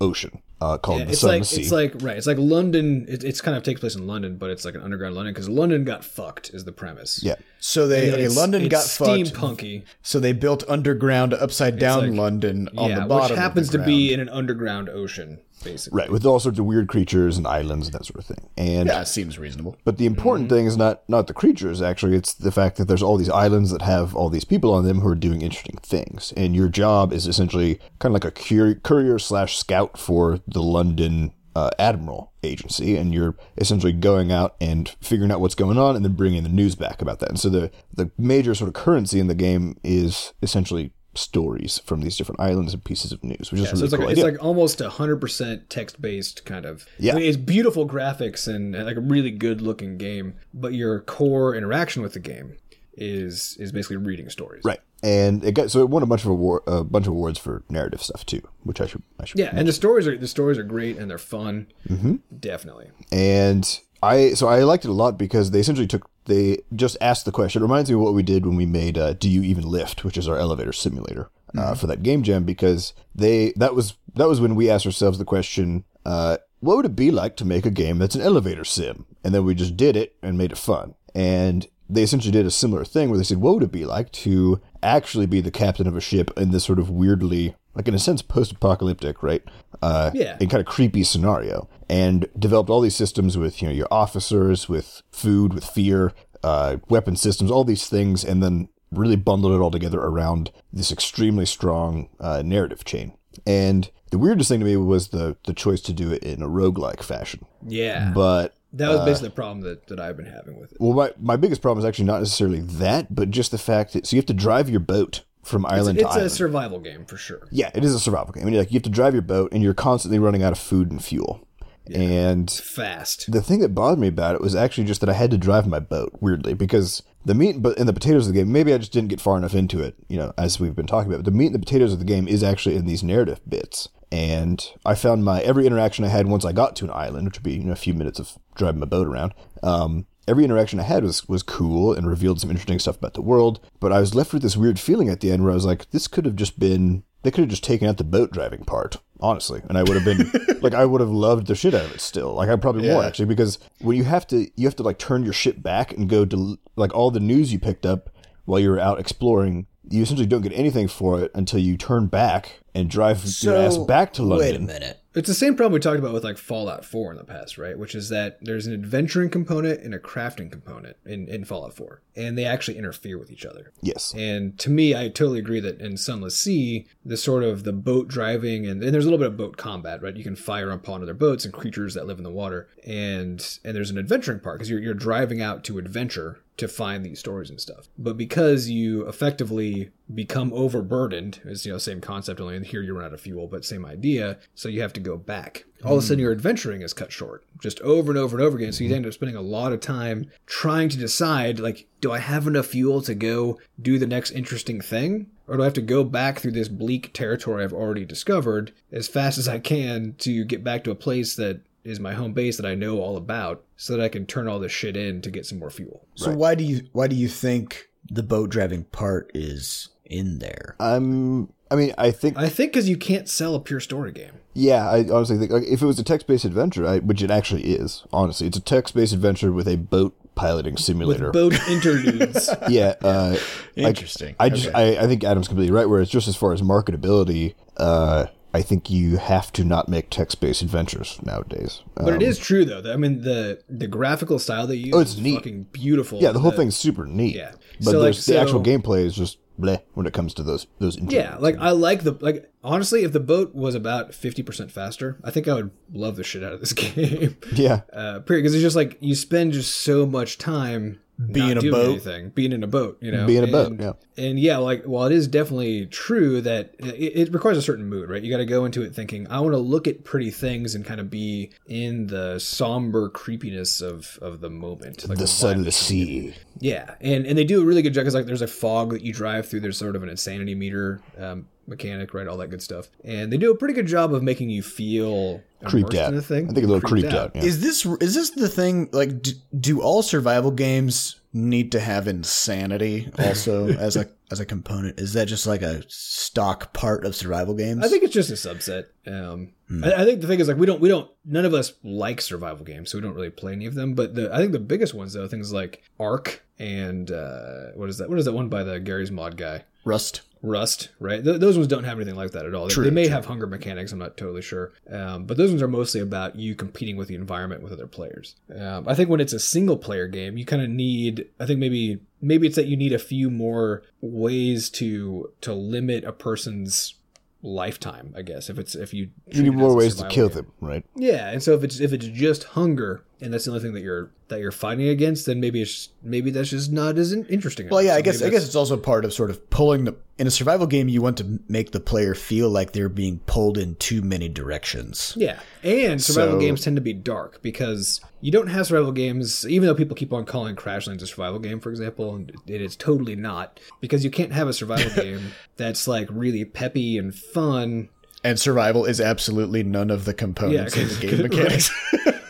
ocean uh, called Yeah, the it's Sun like Sea. it's like right. It's like London. It, it's kind of takes place in London, but it's like an underground London because London got fucked. Is the premise? yeah. So they And okay, it's- London it's got fucked. steampunky. So they built underground, upside down like- London on yeah, the bottom, which of the happens to be in an underground ocean, basically. Right, with all sorts of weird creatures and islands and that sort of thing. And Yeah, it seems reasonable. But the important thing is not not the creatures. Actually, it's the fact that there's all these islands that have all these people on them who are doing interesting things, and your job is essentially kind of like a cur- courier slash scout for the London uh, Admiral Agency, and you're essentially going out and figuring out what's going on, and then bringing the news back about that. And so the the major sort of currency in the game is essentially stories from these different islands and pieces of news, which is So really it's like cool. it's like almost hundred percent text based kind of. Yeah. I mean, it's beautiful graphics and, like a really good looking game, but your core interaction with the game is is basically reading stories. right, and it got so it won a bunch of award, a bunch of awards for narrative stuff too, which I should I should Yeah, and the stories are the stories are great and they're fun. Mm-hmm. Definitely. and I so I liked it a lot because they essentially took they just asked the question. It reminds me of what we did when we made uh, "Do You Even Lift," which is our elevator simulator uh, for that game jam. Because they that was that was when we asked ourselves the question, uh, "What would it be like to make a game that's an elevator sim?" And then we just did it and made it fun. And they essentially did a similar thing where they said, "What would it be like to actually be the captain of a ship in this sort of weirdly, like in a sense, post-apocalyptic, right? Uh, Yeah. and kind of creepy scenario and developed all these systems with you know your officers with food with fear uh, weapon systems all these things and then really bundled it all together around this extremely strong uh, narrative chain and the weirdest thing to me was the the choice to do it in a roguelike fashion Yeah. but that was basically the problem that, that I've been having with it. well my, my biggest problem is actually not necessarily that but just the fact that so you have to drive your boat from island It's to a survival game for sure. yeah it is a survival game. I mean, like you have to drive your boat and you're constantly running out of food and fuel. And Fast. the thing that bothered me about it was actually just that I had to drive my boat weirdly because the meat but and the potatoes of the game maybe I just didn't get far enough into it you know as we've been talking about but the meat and the potatoes of the game is actually in these narrative bits. And I found my every interaction I had once I got to an island which would be you know a few minutes of driving my boat around um every interaction I had was was cool and revealed some interesting stuff about the world but I was left with this weird feeling at the end where I was like this could have just been they could have just taken out the boat driving part honestly and I would have been like I would have loved the shit out of it still like I probably more Yeah. actually because when you have to you have to like turn your ship back and go to like all the news you picked up while you were out exploring you essentially don't get anything for it until you turn back and drive your ass back to London Wait a minute. It's the same problem we talked about with like Fallout 4 in the past, right? Which is that there's an adventuring component and a crafting component in, in Fallout 4, and they actually interfere with each other. yes And to me, I totally agree that in Sunless Sea, the sort of the boat driving and, and there's a little bit of boat combat, right? You can fire upon other boats and creatures that live in the water, and and there's an adventuring part because you're you're driving out to adventure to find these stories and stuff. But because you effectively become overburdened, it's you know same concept only here you run out of fuel, but same idea. So you have to go back. All of a sudden, hmm. your adventuring is cut short, just over and over and over again. So you end up spending a lot of time trying to decide, like, do I have enough fuel to go do the next interesting thing? Or do I have to go back through this bleak territory I've already discovered as fast as I can to get back to a place that is my home base that I know all about so that I can turn all this shit in to get some more fuel? So why do you why do you think the boat driving part is in there? I'm I mean I think I think because you can't sell a pure story game. yeah I honestly think like if it was a text-based adventure I, which it actually is honestly it's a text-based adventure with a boat piloting simulator With boat interludes. yeah uh Interesting. I just I, I think Adam's completely right. Where it's just as far as marketability, uh, I think you have to not make text based adventures nowadays. But it is true though. that- I mean the the graphical style they use Oh, it's is neat. fucking beautiful. yeah, the whole thing's super neat. Yeah. but So, like, there's, the actual gameplay is just bleh when it comes to those those. Yeah, like I like the like honestly, if the boat was about fifty percent faster, I think I would love the shit out of this game. yeah, uh, period, because it's just like you spend just so much time Being a doing boat. anything, being in a boat, you know, Being a and, boat, yeah. and yeah, like while it is definitely true that it, it requires a certain mood, right? You got to go into it thinking, I want to look at pretty things and kind of be in the somber creepiness of of the moment, like the sunless sea. Yeah, and and they do a really good job because like there's a fog that you drive through. There's sort of an insanity meter um, mechanic, right? All that good stuff, and they do a pretty good job of making you feel Creeped out. the thing. I think a little creeped out. yeah. Is this is this the thing? Like, do, do all survival games need to have insanity also as a as a component? Is that just like a stock part of survival games? I think it's just a subset. Um, I, I think the thing is like we don't we don't none of us like survival games, so we don't really play any of them. But the I think the biggest ones though, things like Ark and uh, what is that? What is that one by the Garry's Mod guy? Rust. Rust, right? Th- those ones don't have anything like that at all. They, True, they may true. have hunger mechanics. I'm not totally sure, um, but those ones are mostly about you competing with the environment with other players. Um, I think when it's a single player game, you kind of need. I think maybe maybe it's that you need a few more ways to to limit a person's lifetime. I guess if it's if you You need more ways to kill game. them, right? Yeah, and so if it's if it's just hunger and that's the only thing that you're that you're fighting against, then maybe it's maybe that's just not as interesting. Well, enough. yeah, I So guess I guess it's also part of sort of pulling the in a survival game. You want to make the player feel like they're being pulled in too many directions. Yeah, and survival So- games tend to be dark because you don't have survival games. Even though people keep on calling Crashlands a survival game, for example, and it is totally not because you can't have a survival game that's like really peppy and fun And survival is absolutely none of the components Yeah, of the game mechanics.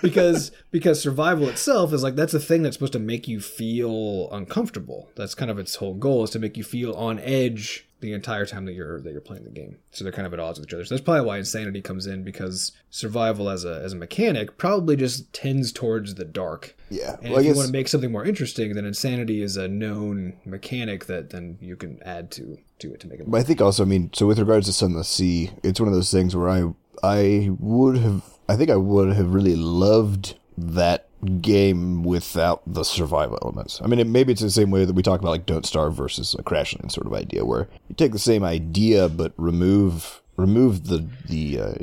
Because because survival itself is like that's a thing that's supposed to make you feel uncomfortable. That's kind of its whole goal is to make you feel on edge the entire time that you're that you're playing the game. So they're kind of at odds with each other. So that's probably why insanity comes in because survival as a as a mechanic probably just tends towards the dark. Yeah. And Well, if you want to make something more interesting, then insanity is a known mechanic that then you can add to to it to make it. But I think also, I mean, so with regards to Sunless Sea, it's one of those things where I I would have, I think I would have really loved that game without the survival elements. I mean, it, maybe it's the same way that we talk about like Don't Starve versus a Crashland sort of idea, where you take the same idea but remove remove the the uh,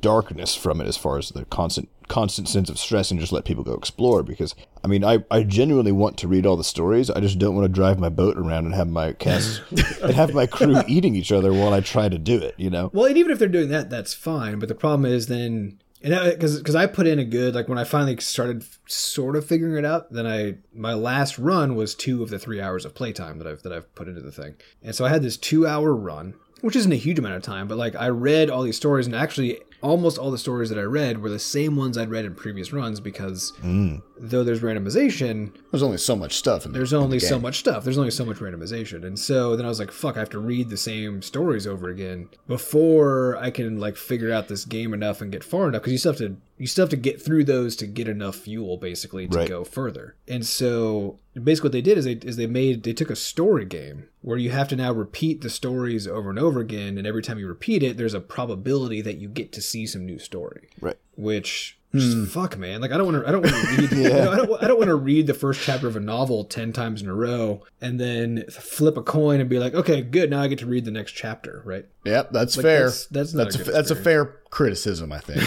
darkness from it as far as the constant constant sense of stress and just let people go explore because I mean I, I genuinely want to read all the stories I just don't want to drive my boat around and have my cast and have my crew eating each other while I try to do it you know Well, and even if they're doing that, that's fine. But the problem is then, and because because I put in a good like when I finally started sort of figuring it out, then I my last run was two of the three hours of playtime that I've that I've put into the thing, and so I had this two hour run, which isn't a huge amount of time, but like I read all these stories, and actually almost all the stories that I read were the same ones I'd read in previous runs because mm. Though there's randomization, There's only so much stuff. In there's only so much stuff. There's only so much randomization. And so then I was like, fuck, I have to read the same stories over again before I can like figure out this game enough and get far enough because you still have to you still have to get through those to get enough fuel basically to Right. go further. And so basically what they did is they is they made they took a story game where you have to now repeat the stories over and over again and every time you repeat it there's a probability that you get to see some new story right which hmm. just fuck man. Like i don't want to i don't want to read you know, i don't, I don't want to read the first chapter of a novel 10 times in a row and then flip a coin and be like okay good now i get to read the next chapter right? Yep, that's fair. that's- that's not that's a a, that's a fair criticism, I think.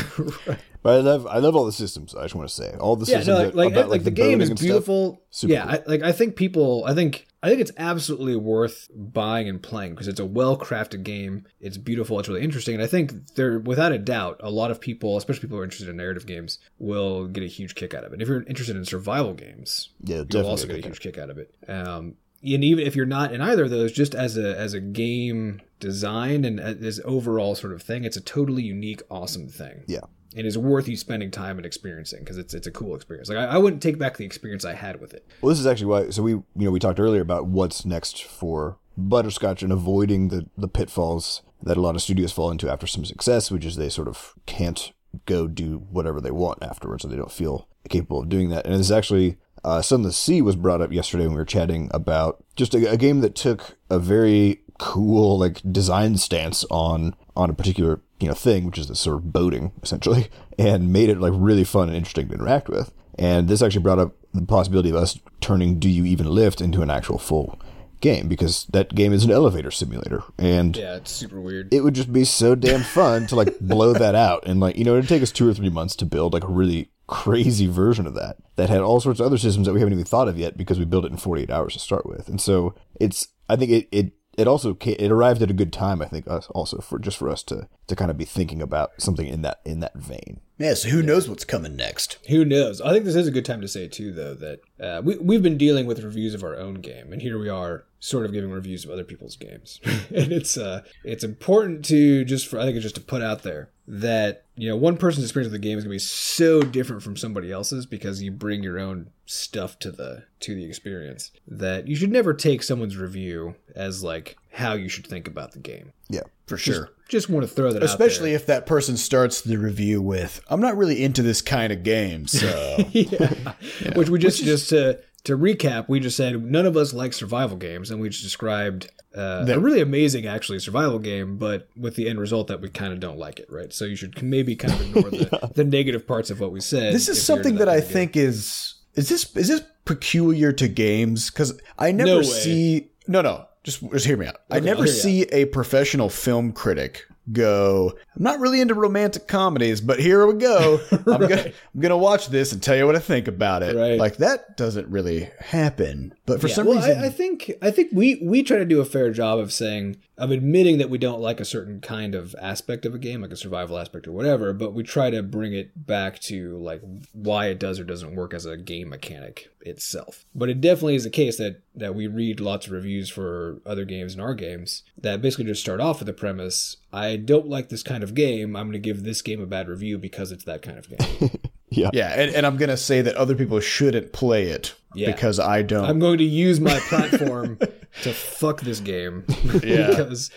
but I love I love all the systems I just want to say. All the yeah systems no, like, that- like, about eh, like, the, game is and stuff. beautiful. Super yeah I, like i think people i think i think it's absolutely worth buying and playing because it's a well crafted game. It's beautiful. It's really interesting. And i think there without a doubt a lot of people especially people who are interested in narrative games will get a huge kick out of it. And if you're interested in survival games yeah you'll also get a huge kick out of it. Um, and even if you're not in either of those, just as a as a game design and as overall sort of thing, it's a totally unique, awesome thing. yeah And is worth you spending time and experiencing because it's it's a cool experience. Like I, I wouldn't take back the experience I had with it. Well, this is actually why. So we, you know, we talked earlier about what's next for Butterscotch and avoiding the the pitfalls that a lot of studios fall into after some success, which is they sort of can't go do whatever they want afterwards, or they don't feel capable of doing that. And this is actually uh, Sunless Sea was brought up yesterday when we were chatting about just a, a game that took a very cool like design stance on on a particular you know thing, which is this sort of boating essentially, and made it like really fun and interesting to interact with. And this actually brought up the possibility of us turning Do You Even Lift into an actual full game because that game is an elevator simulator and Yeah, it's super weird. it would just be so damn fun to like blow that out and like you know it'd take us two or three months to build like a really crazy version of that that had all sorts of other systems that we haven't even thought of yet because we built it in 48 hours to start with. And so it's, I think it, it, it also ca- it arrived at a good time. I think us also for just for us to to kind of be thinking about something in that in that vein. Yeah, so who knows what's coming next? Who knows? I think this is a good time to say too, though, that uh, we we've been dealing with reviews of our own game, and here we are, sort of giving reviews of other people's games, and it's uh it's important to just for I think it's just to put out there that you know one person's experience with the game is going to be so different from somebody else's because you bring your own stuff to the to the experience that you should never take someone's review as like how you should think about the game. Yeah. For sure. Just want to throw that Especially if that person starts the review with, I'm not really into this kind of game, so. there. yeah. Which we just just to to recap, we just said none of us like survival games, and we just described uh, a really amazing, actually, survival game, but with the end result that we kind of don't like it, right? So you should maybe kind of ignore the, the negative parts of what we said. this is something that I game. think is is this is this peculiar to games? Because I never No see no no just just hear me out. I Okay, never hear you see a professional film critic go. I'm not really into romantic comedies, but here we go. I'm gonna I'm gonna watch this and tell you what I think about it. Right. Like that doesn't really happen, but for Yeah, some well, reason I, I think I think we we try to do a fair job of saying of admitting that we don't like a certain kind of aspect of a game, like a survival aspect or whatever, but we try to bring it back to like why it does or doesn't work as a game mechanic itself. But it definitely is the case that that we read lots of reviews for other games and our games that basically just start off with the premise: I don't like this kind of game. I'm going to give this game a bad review because it's that kind of game. Yeah. yeah, and, and I'm gonna say that other people shouldn't play it Yeah. because I don't. I'm going to use my platform to fuck this game Yeah. because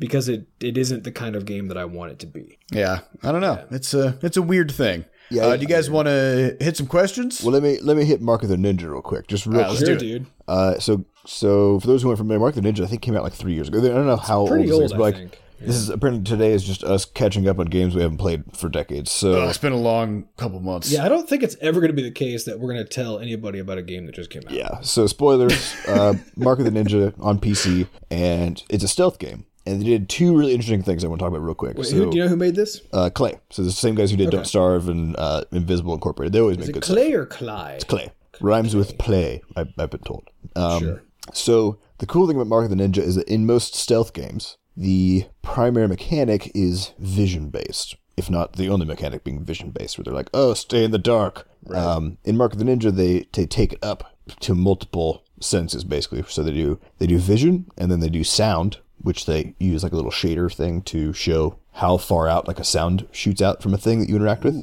because it, it isn't the kind of game that I want it to be. yeah, I don't know. It's a it's a weird thing. Yeah, uh, do you guys want to hit some questions? Well, let me let me hit Mark of the Ninja real quick, just real All right, let's quick. Sure, dude. Uh, so so for those who aren't familiar, Mark of the Ninja I think came out like three years ago. I don't know how Pretty old, old, this is, I but like think. This is apparently today is just us catching up on games we haven't played for decades. So Oh, it's been a long couple months. Yeah, I don't think it's ever going to be the case that we're going to tell anybody about a game that just came out. Yeah. So spoilers. uh, Mark of the Ninja on PC, and it's a stealth game. And they did two really interesting things I want to talk about real quick. Wait, so, who, do you know who made this? uh, Klei. So the same guys who did Don't Starve and uh, Invisible Incorporated. They always Is make it good Clay or Clyde? stuff. Clay rhymes with play. I, I've been told. Um, Sure. So the cool thing about Mark of the Ninja is that in most stealth games, the primary mechanic is vision based, if not the only mechanic being vision based, where they're like, "Oh, stay in the dark." Um, in Mark of the Ninja, they they take it up to multiple senses basically. So they do they do vision and then they do sound, which they use like a little shader thing to show how far out like a sound shoots out from a thing that you interact with.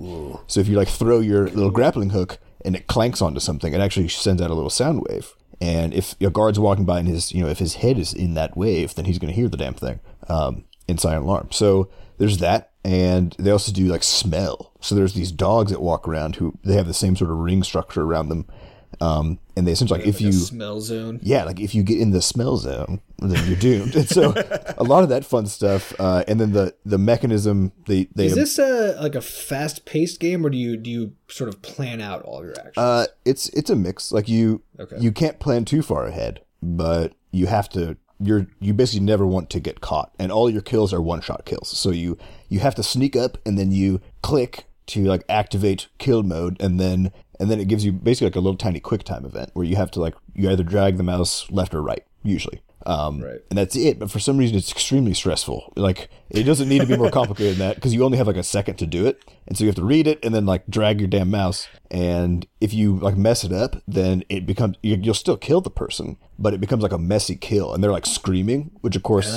So if you like throw your little grappling hook and it clanks onto something, it actually sends out a little sound wave. And if a guard's walking by and his, you know, if his head is in that wave, then he's going to hear the damn thing um, in silent alarm. So there's that, and they also do like smell. So there's these dogs that walk around who they have the same sort of ring structure around them, um, and they essentially like if Like a you smell zone. yeah, like if you get in the smell zone, then you're doomed. and so a lot of that fun stuff, uh, and then the the mechanism they they Is this a like a fast paced game, or do you do you sort of plan out all your actions? Uh, it's it's a mix. Like you Okay. you can't plan too far ahead, but you have to. You're you basically never want to get caught, and all your kills are one shot kills. So you you have to sneak up, and then you click to like activate kill mode, and then and then it gives you basically like a little tiny quick time event where you have to like you either drag the mouse left or right usually. Um, Right. And that's it. But for some reason, it's extremely stressful. Like it doesn't need to be more complicated than that because you only have like a second to do it, and so you have to read it and then like drag your damn mouse. And if you like mess it up, then it becomes you, you'll still kill the person, but it becomes like a messy kill, and they're like screaming, which of course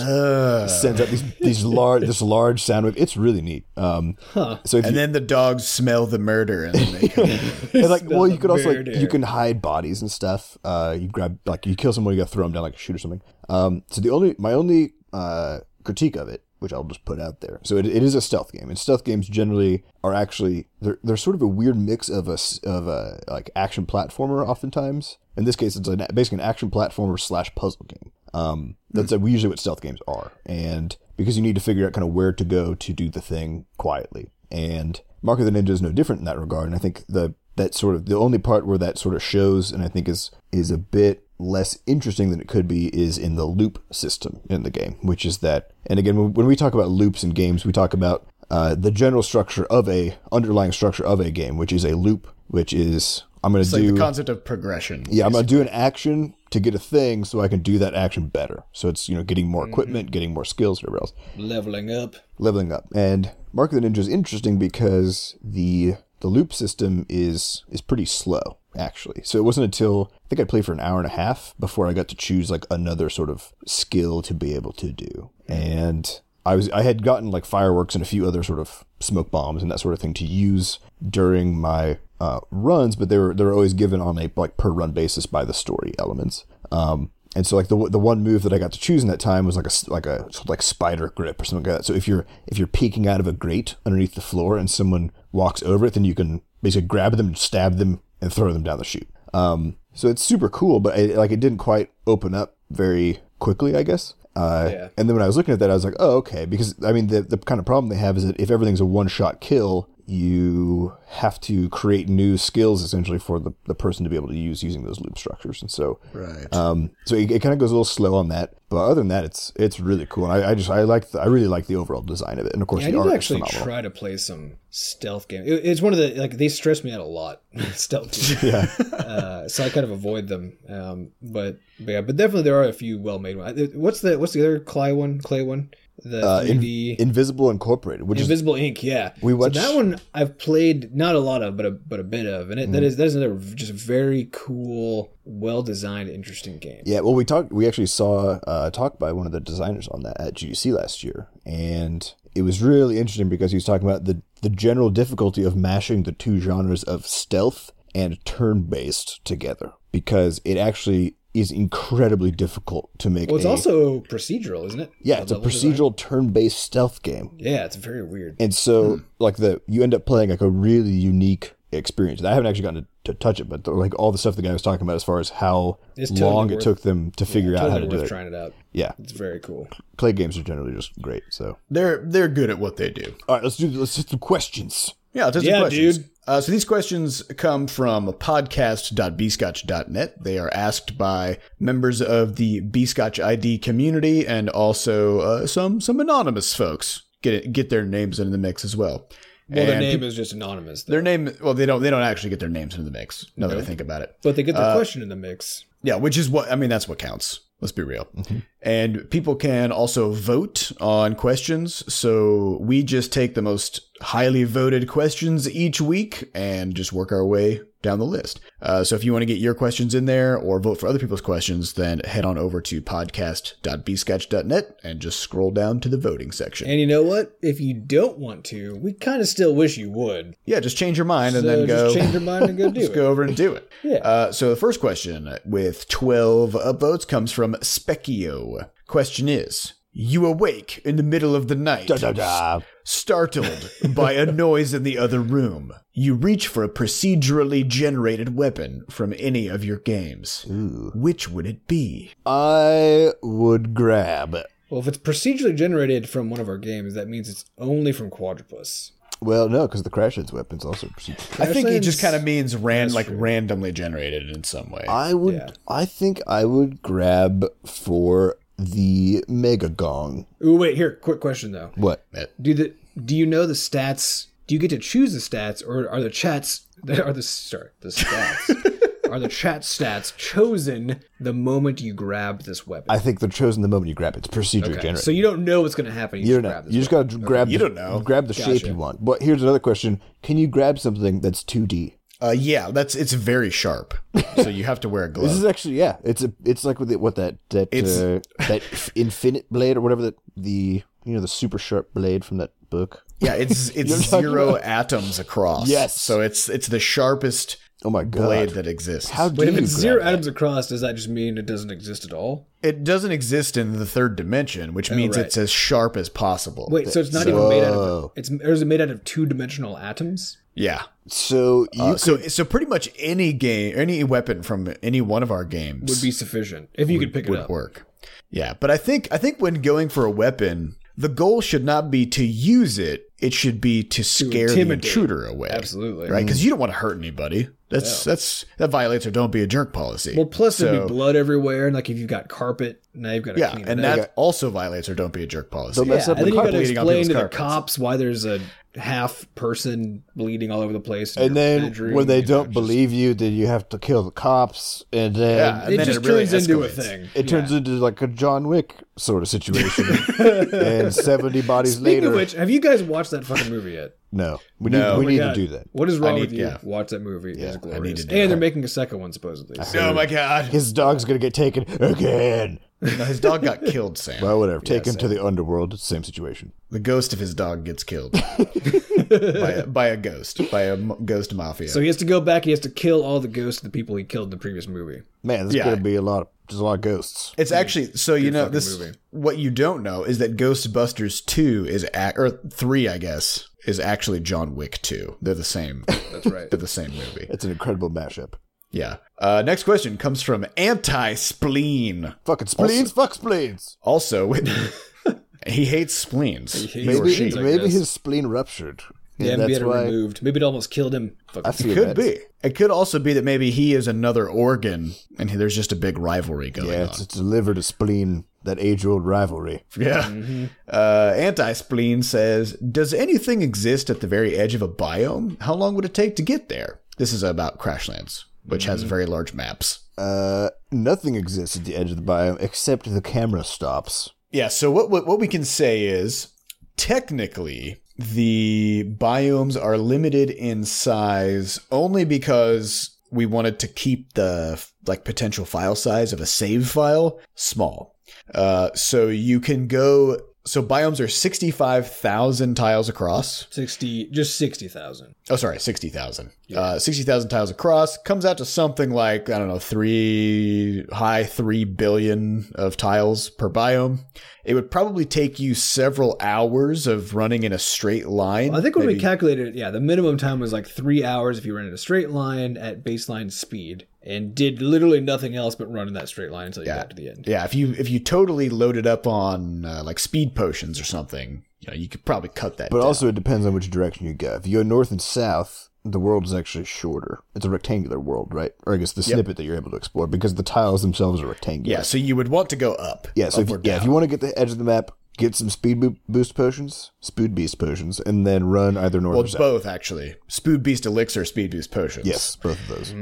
sends out these these large this large sound wave. It's really neat. Um, So if And you, then the dogs smell the murder and then they come. and like well you could also like you can hide bodies and stuff uh you grab like you kill someone you gotta throw them down like a chute or something um so the only my only uh critique of it which i'll just put out there. So it, it is a stealth game and stealth games generally are actually they're, they're sort of a weird mix of a of a like action platformer oftentimes. In this case it's a, basically an action platformer slash puzzle game. Um that's uh, usually what stealth games are. And because you need to figure out kind of where to go to do the thing quietly. And Mark of the Ninja is no different in that regard. And I think the that sort of the only part where that sort of shows, and I think is is a bit less interesting than it could be, is in the loop system in the game, which is that. And again, when, we talk about loops in games, we talk about uh, the general structure of a underlying structure of a game, which is a loop, which is I'm going to It's like do the concept of progression. yeah, I'm going to do an action to get a thing so I can do that action better. So it's you know getting more Mm-hmm. equipment, getting more skills, whatever else Leveling up. leveling up. And Mark of the Ninja is interesting because the the loop system is is pretty slow actually. So it wasn't until I think I played for an hour and a half before I got to choose like another sort of skill to be able to do. And I was I had gotten like fireworks and a few other sort of smoke bombs and that sort of thing to use during my uh, runs, but they were they were always given on a like per run basis by the story elements. Um, and so like the the one move that I got to choose in that time was like a like a sort of like spider grip or something like that. So if you're if you're peeking out of a grate underneath the floor and someone walks over it, then you can basically grab them, stab them, and throw them down the chute. Um, so it's super cool, but it, like it didn't quite open up very quickly, I guess. Uh, Yeah. And then when I was looking at that, I was like, oh, okay. Because I mean, the the kind of problem they have is that if everything's a one shot kill, you have to create new skills essentially for the, the person to be able to use using those loop structures. And so, Right. um, so it, it kind of goes a little slow on that. But other than that, it's it's really cool. And I, I just I like the, I really like the overall design of it. And of course, Yeah, I the need art to is actually try to play some stealth game. It- it's one of the like they stress me out a lot. stealth games. Yeah. uh, so I kind of avoid them. Um, but, but yeah, but definitely there are a few well made ones. What's the what's the other Klei one? Klei one? The Uh, in- 3D Invisible Incorporated, which is Invisible Ink. Yeah, We watched- So that one I've played not a lot of, but a but a bit of, and it, Mm-hmm. that is that is another just very cool, well designed, interesting game. Yeah, well, we talked. We actually saw a talk by one of the designers on that at GDC last year, and it was really interesting because he was talking about the the general difficulty of mashing the two genres of stealth and turn based together because it actually is incredibly difficult to make. Well, it's a- also procedural, isn't it? yeah, it's a Level design. procedural turn based stealth game, Yeah, it's very weird. and so hmm. like the you end up playing like a really unique experience. I haven't actually gotten to, to touch it, but the, like all the stuff the guy was talking about as far as how totally long it took them to figure out how to totally do worth it. trying it out. Yeah, It's very cool. Klei games are generally just great. So, They're they're good at what they do. all right, let's do let's hit some questions. Yeah, I'll take some Yeah, questions. dude. Uh, so these questions come from podcast.bscotch.net. They are asked by members of the Bscotch ID community and also uh, some some anonymous folks get it, get their names into the mix as well. Well, their And name is just anonymous, though. their name. Well, they don't they don't actually get their names into the mix. Now that I think about it. but they get their Uh, question in the mix. Yeah, which is what I mean. That's what counts. Let's be real. Mm-hmm. And people can also vote on questions. So we just take the most highly voted questions each week and just work our way down the list. Uh, so if you want to get your questions in there or vote for other people's questions, then head on over to podcast.bscotch.net and just scroll down to the voting section. And you know what? If you don't want to, we kind of still wish you would. yeah, just change your mind and So then go. just change your mind and go do it. Just it. go over and do it. Yeah. Uh, so the first question with 12 upvotes comes from Specchio. Question is You awake in the middle of the night, Da, da, da. startled by a noise in the other room. You reach for a procedurally generated weapon from any of your games. Which would it be? I would grab. Well, if it's procedurally generated from one of our games, that means it's only from Quadropus. Well, no, because the Crash Heads weapon's also procedural. I think it just kind of means ran like true. randomly generated in some way. I would. Yeah. I think I would grab for the Mega Gong. Ooh, wait, here, quick question though. What? Do the do you know the stats? Do you get to choose the stats, or are the chats are the sorry the stats are the chat stats chosen the moment you grab this weapon? I think they're chosen the moment you grab it. It's procedure Okay, generated. So you don't know what's going to happen. You, you just don't grab know. this You just gotta grab. You the, don't know. Grab the shape you want. But here's another question: Can you grab something that's 2D? Uh, yeah, that's it's very sharp. so you have to wear a glove. This is actually yeah. It's a it's like with it, what that that uh, that infinite blade or whatever that the you know the super sharp blade from that book. Yeah, it's it's zero atoms across. Yes. So it's it's the sharpest Oh my god! blade that exists. How do Wait, if it's zero that? atoms across, does that just mean it doesn't exist at all? it doesn't exist in the third dimension, which means right. it's as sharp as possible. Wait, so it's not So- even made out of it's or is it made out of two dimensional atoms? Yeah. So you Uh, so so pretty much any game, any weapon from any one of our games Would be sufficient if you could pick it would up. work. Yeah, but I think I think when going for a weapon, the goal should not be to use it. It should be to scare the intruder away. Absolutely. Right? Mm. Because you don't want to hurt anybody. That's that's that violates our don't be a jerk policy. Well, plus there'd be blood everywhere, and like if you've got carpet, now you've got to yeah, clean and it up. that also violates our don't be a jerk policy. Don't mess Yeah, up and the then you got to explain to people's the carpets. cops why there's a half person bleeding all over the place. in And then bedroom, when they don't just- believe you, then you have to kill the cops, and then Yeah, and it then just it really turns into a thing. it turns into like a John Wick sort of situation. and seventy bodies Speaking later, of which, have you guys watched that fucking movie yet? no, we No. need Oh we my need God. to do that. What is wrong need- with you? yeah. Watch that movie. Yeah, it's I need to do and that. they're making a second one supposedly. So- oh my god. His dog's gonna get taken again. No, his dog got killed, Sam. Well, whatever. Take Yeah, him to the underworld. Same situation. the ghost of his dog gets killed by, a, by a ghost, by a m- ghost mafia. So he has to go back. He has to kill all the ghosts of the people he killed in the previous movie. Man, there's Yeah. gonna be a lot of there's a lot of ghosts. It's actually so you know this. movie. What you don't know is that Ghostbusters two is a, or three, I guess, is actually John Wick two. They're the same. That's right. They're the same movie. It's an incredible mashup. Yeah. Uh, next question comes from Anti Spleen. Fucking spleens, fuck spleens. Also, he hates spleens. He or Maybe she. spleens, maybe his spleen ruptured. yeah, And maybe that's it why removed. Maybe it almost killed him. Fucking I feel Could that. be. It could also be that maybe he is another organ, and he- there's just a big rivalry going Yeah, on. it's, it's a liver to spleen, that age old rivalry. Yeah. Mm-hmm. Uh, Anti Spleen says, Does anything exist at the very edge of a biome? How long would it take to get there? This is about Crashlands, which Mm-hmm. has very large maps. Uh, nothing exists at the edge of the biome except the camera stops. Yeah, so what, what, what we can say is technically the biomes are limited in size only because we wanted to keep the like potential file size of a save file small. Uh, so you can go. So biomes are sixty-five thousand tiles across. sixty, just sixty thousand. Oh, sorry, sixty thousand. Uh, sixty thousand tiles across comes out to something like I don't know, three high three billion of tiles per biome. It would probably take you several hours of running in a straight line. I think when we calculated it, yeah, the minimum time was like three hours if you ran in a straight line at baseline speed and did literally nothing else but run in that straight line until you Yeah. got to the end. yeah, if you if you totally loaded up on uh, like speed potions or something, you know, you could probably cut that. But down. also, it depends on which direction you go. If you go north and south, the world is actually shorter. It's a rectangular world, right? Or I guess the snippet that you're able to explore because the tiles themselves are rectangular. yeah, so you would want to go up. Yeah, so if, up yeah, if you want to get the edge of the map, get some speed bo- boost potions, speed beast potions, and then run either north well, or south. both actually. Spood Beast Elixir, Speed Boost potions. Yes, both of those.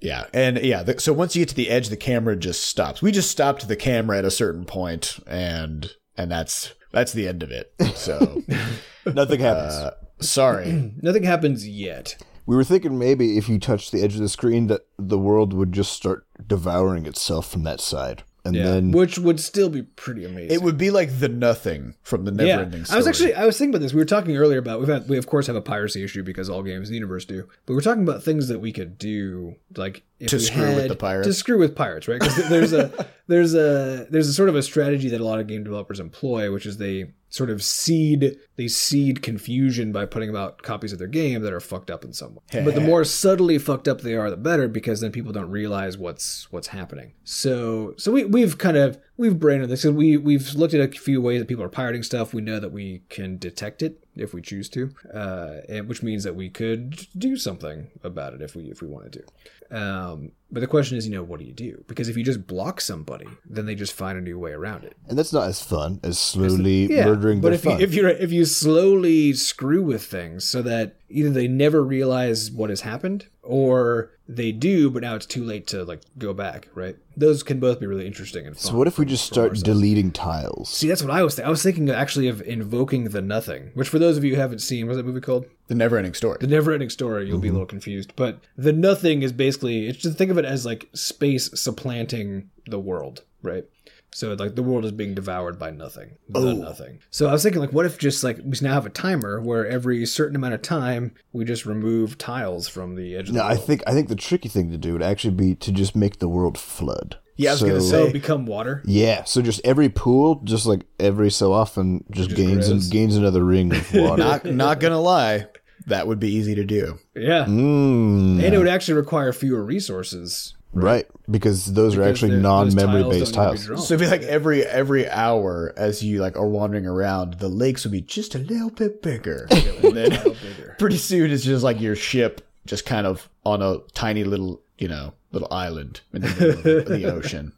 Yeah, and yeah, the, so once you get to the edge, the camera just stops. We just stopped the camera at a certain point, and and that's that's the end of it. So Nothing happens. uh, sorry. Nothing happens yet. we were thinking maybe if you touch the edge of the screen, that the world would just start devouring itself from that side, and Yeah, then which would still be pretty amazing. It would be like the nothing from the yeah, Neverending Story. I was actually I was thinking about this. We were talking earlier about we've had we of course have a piracy issue because all games in the universe do, but we're talking about things that we could do like if To we screw with the pirates? to screw with pirates, right? Because there's a there's a there's a sort of a strategy that a lot of game developers employ, which is they sort of seed they seed confusion by putting out copies of their game that are fucked up in some way. but the more subtly fucked up they are, the better, because then people don't realize what's what's happening. So so we we've kind of we've brained this. We we've looked at a few ways that people are pirating stuff. We know that we can detect it if we choose to, uh, and which means that we could do something about it if we if we wanted to. Um, but the question is, you know, what do you do? Because if you just block somebody, then they just find a new way around it. and that's not as fun as slowly murdering but if you, if you if you slowly screw with things so that either they never realize what has happened or they do, but now it's too late to like go back. Right? Those can both be really interesting and fun. so what if we just start deleting tiles? See, that's what I was thinking. I was thinking actually of invoking the nothing, which for those of you who haven't seen, what's that movie called? The Neverending Story. The never ending story, you'll be a mm-hmm. little confused. But the nothing is basically it's just think of it as like space supplanting the world, right? So like the world is being devoured by nothing. The oh. nothing. So I was thinking like what if just like we now have a timer where every certain amount of time we just remove tiles from the edge of No, the I world. think I think the tricky thing to do would actually be to just make the world flood. Yeah, I was gonna So- say- so become water. Yeah, so just every pool, just like every so often, just, gains and gains another ring of water. not not gonna lie, that would be easy to do. Yeah. mm. And it would actually require fewer resources right? Because those are Because actually they're- those non-memory based don't need to be tiles. So it'd be like every every hour as you like are wandering around, the lakes would be just a little bit bigger, and then bigger. pretty soon it's just like your ship just kind of on a tiny little you know little island in the middle of the ocean.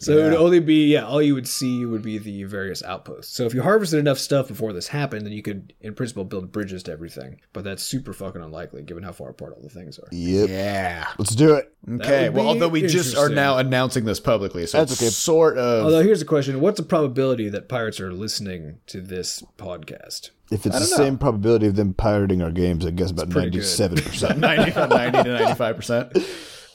So it would only be yeah, all you would see would be the various outposts. So if you harvested enough stuff before this happened, then you could, in principle, build bridges to everything. But that's super fucking unlikely, given how far apart all the things are. Yep. Yeah. Let's do it. Okay. Well, although we just are now announcing this publicly, so That's it's okay. sort of. Although here's the question: What's the probability that pirates are listening to this podcast? If it's the know. same probability of them pirating our games, I guess about ninety-seven percent. 90, 90 to 95 percent.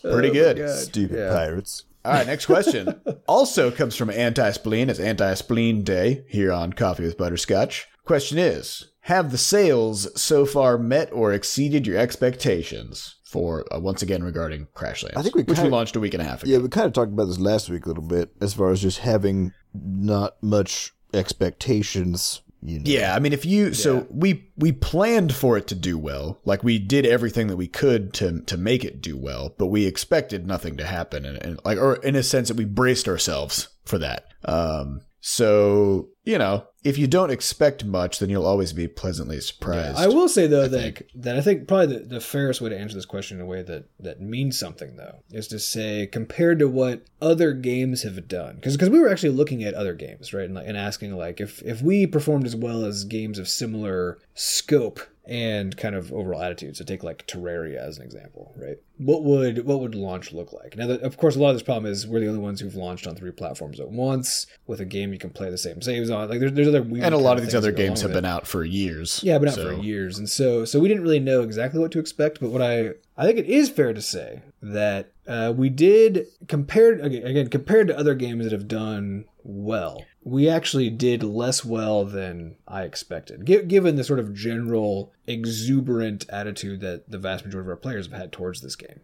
Oh pretty good. Stupid Yeah. pirates. All right, next question. also comes from Anti Spleen. It's Anti Spleen Day here on Coffee with Butterscotch. Question is Have the sales so far met or exceeded your expectations? For uh, once again regarding Crashlands, I think we which we launched a week and a half ago. Yeah, we kind of talked about this last week a little bit, as far as just having not much expectations. You know. Yeah, I mean, if you so we we planned for it to do well, like we did everything that we could to to make it do well, but we expected nothing to happen, and, and like, or in a sense that we braced ourselves for that. Um, so you know, if you don't expect much, then you'll always be pleasantly surprised. I will say though I that think. that I think probably the, the fairest way to answer this question in a way that that means something though is to say compared to what other games have done because because we were actually looking at other games right and, and asking like if if we performed as well as games of similar scope and kind of overall attitude. So take like Terraria as an example, right? What would what would launch look like? Now, that, of course, a lot of this problem is we're the only ones who've launched on three platforms at once with a game you can play the same saves on. Like there's there's other weird and a lot of these other games have with it. been out for years. Yeah, but not So- for years, and so so we didn't really know exactly what to expect. But what I I think it is fair to say that uh, we did compared again compared to other games that have done well. We actually did less well than I expected, Gi- given the sort of general exuberant attitude that the vast majority of our players have had towards this game.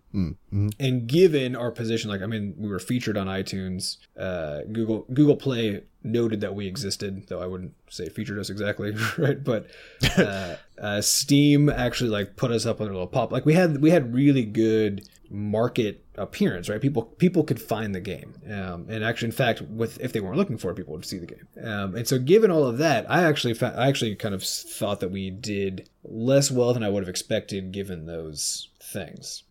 And given our position like i mean we were featured on itunes uh, google google play noted that we existed though i wouldn't say featured us exactly right? But uh, uh, steam actually like put us up on a little pop. Like we had we had really good market appearance right? People people could find the game. Um, and actually in fact with if they weren't looking for it people would see the game. Um, and so given all of that i actually fa- i actually kind of thought that we did less well than i would have expected given those things.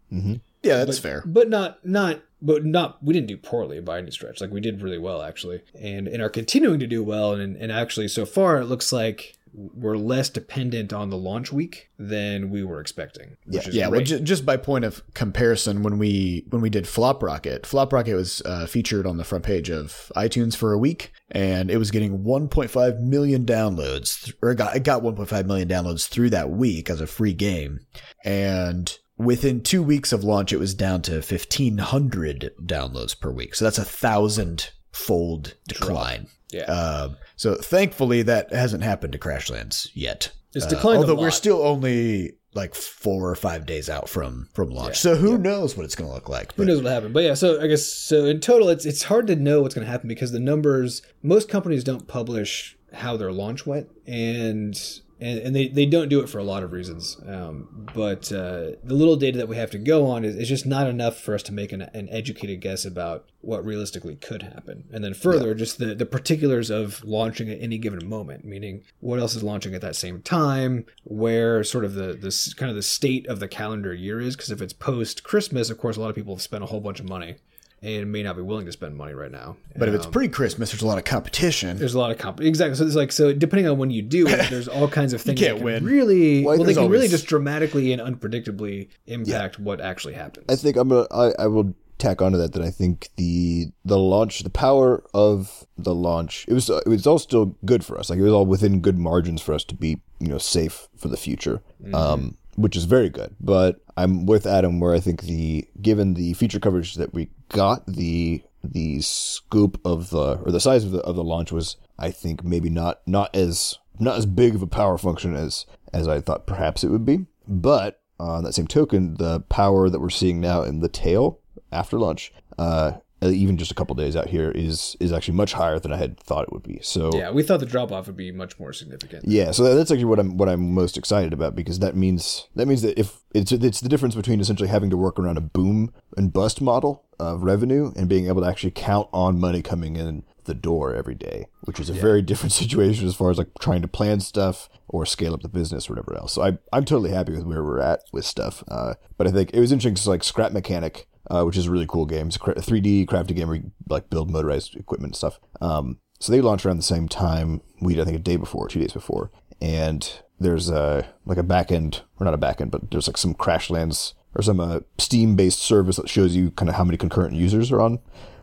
Yeah, that's fair. but not not but not we didn't do poorly by any stretch. Like we did really well actually. And and are continuing to do well. And and actually so far it looks like we're less dependent on the launch week than we were expecting which is Yeah, well, ju- just by point of comparison, when we when we did Flop Rocket, Flop Rocket was uh, featured on the front page of iTunes for a week, and it was getting 1.5 million downloads, th- or it got it got 1.5 million downloads through that week as a free game, and within two weeks of launch, it was down to 1,500 downloads per week. So that's a thousand fold decline. yeah Um, so thankfully, that hasn't happened to Crashlands yet. It's Uh, declined a although we're still only like four or five days out from from launch. so who knows what it's going to look like? Who knows what happened? But yeah, so I guess so in total, it's it's hard to know what's going to happen because the numbers. Most companies don't publish how their launch went, and and, and they, they don't do it for a lot of reasons. Um, but uh, the little data that we have to go on is, is just not enough for us to make an, an educated guess about what realistically could happen. And then further, just the, the particulars of launching at any given moment, meaning what else is launching at that same time, where sort of the this kind of the state of the calendar year is. Because if it's post Christmas, of course, a lot of people have spent a whole bunch of money and may not be willing to spend money right now. but if it's pre Christmas, there's a lot of competition. There's a lot of comp. Exactly. So it's like so depending on when you do it, there's all kinds of things can't that can win. really well, they there's can really just dramatically and unpredictably impact what actually happens. I think I'm gonna. I, I will tack onto that that I think the the launch, the power of the launch, it was it was all still good for us. Like it was all within good margins for us to be you know safe for the future, um, which is very good. But I'm with Adam where I think the given the feature coverage that we got, the the scope of the or the size of the of the launch was I think maybe not not as not as big of a power function as as I thought perhaps it would be. But on that same token, the power that we're seeing now in the tail after launch uh, even just a couple days out here, is is actually much higher than I had thought it would be. So Yeah, we thought the drop off would be much more significant. yeah, so that's actually what I'm what I'm most excited about because that means that means that if it's it's the difference between essentially having to work around a boom and bust model of revenue and being able to actually count on money coming in the door every day, which is a very different situation as far as like trying to plan stuff or scale up the business or whatever else. So I I'm totally happy with where we're at with stuff. Uh, but I think it was interesting because like Scrap Mechanic, uh, which is a really cool game, it's a 3D crafting game where you like build motorized equipment and stuff. Um, so they launched around the same time we did, I think a day before, two days before, and there's a like a backend or not a backend, but there's like some Crashlands or some uh, Steam based service that shows you kind of how many concurrent users are on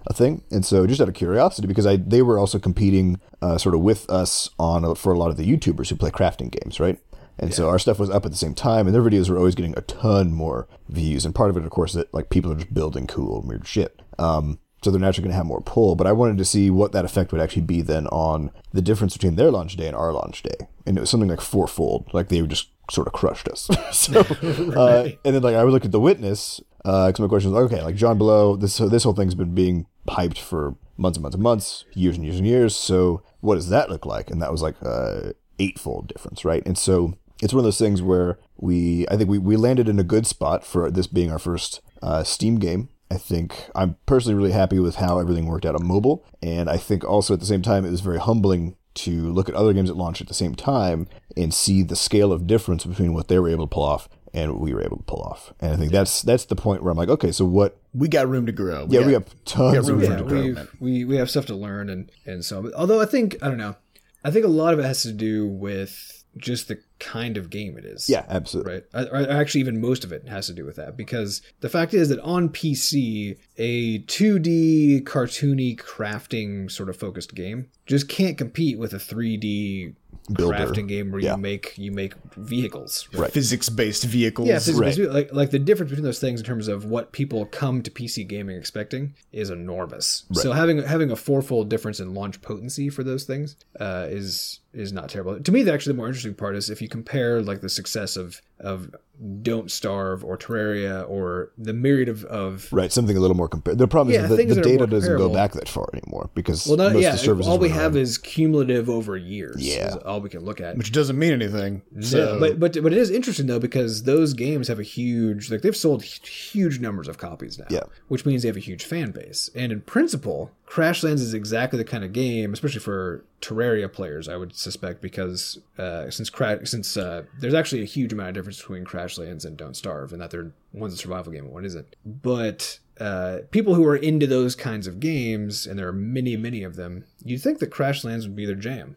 a thing. And so just out of curiosity, because I they were also competing uh, sort of with us on for a lot of the YouTubers who play crafting games, right? And so our stuff was up at the same time, and their videos were always getting a ton more views. And part of it, of course, is that like people are just building cool weird shit. Um, so they're naturally going to have more pull. But I wanted to see what that effect would actually be then on the difference between their launch day and our launch day. And it was something like fourfold. Like they just sort of crushed us. so, uh, and then like I would look at the witness. Because my question was okay, like Jon Blow, this this whole thing's been being hyped for months and months and months, years and years and years. So what does that look like? And that was like a eightfold difference, right? And so it's one of those things where we, I think we, we landed in a good spot for this being our first uh, Steam game. I think I'm personally really happy with how everything worked out on mobile. And I think also at the same time, it was very humbling to look at other games that launched at the same time and see the scale of difference between what they were able to pull off and what we were able to pull off. And I think that's that's the point where I'm like, okay, so what? We got room to grow. Yeah, we have tons room of yeah, room to grow. we, we we have stuff to learn and and so although I think I don't know I think a lot of it has to do with just the kind of game it is Yeah, absolutely. right actually even most of it has to do with that because the fact is that on PC a 2D cartoony crafting sort of focused game just can't compete with a 3D Builder. crafting game where Yeah. you make you make vehicles Right. Physics based vehicles. yeah, Right. like like the difference between those things in terms of what people come to PC gaming expecting is enormous. So having having a fourfold difference in launch potency for those things uh, is is not terrible. To me, the actually the more interesting part is if you compare like the success of of Don't Starve or Terraria or the myriad of, of Right, something a little more compared. The problem Yeah, is that things the, that the data doesn't go back that far anymore because well, not most yeah, of the services all we have on- is cumulative over years. Yeah. is all we can look at. which doesn't mean anything. So, Yeah, but but but it is interesting though because those games have a huge like they've sold huge numbers of copies now. Yeah. which means they have a huge fan base. And in principle, Crashlands is exactly the kind of game, especially for Terraria players, I would suspect, because uh, since cra- since uh, there's actually a huge amount of difference between Crashlands and Don't Starve, and that they're one's a survival game and one isn't. But uh, people who are into those kinds of games, and there are many, many of them, you'd think that Crashlands would be their jam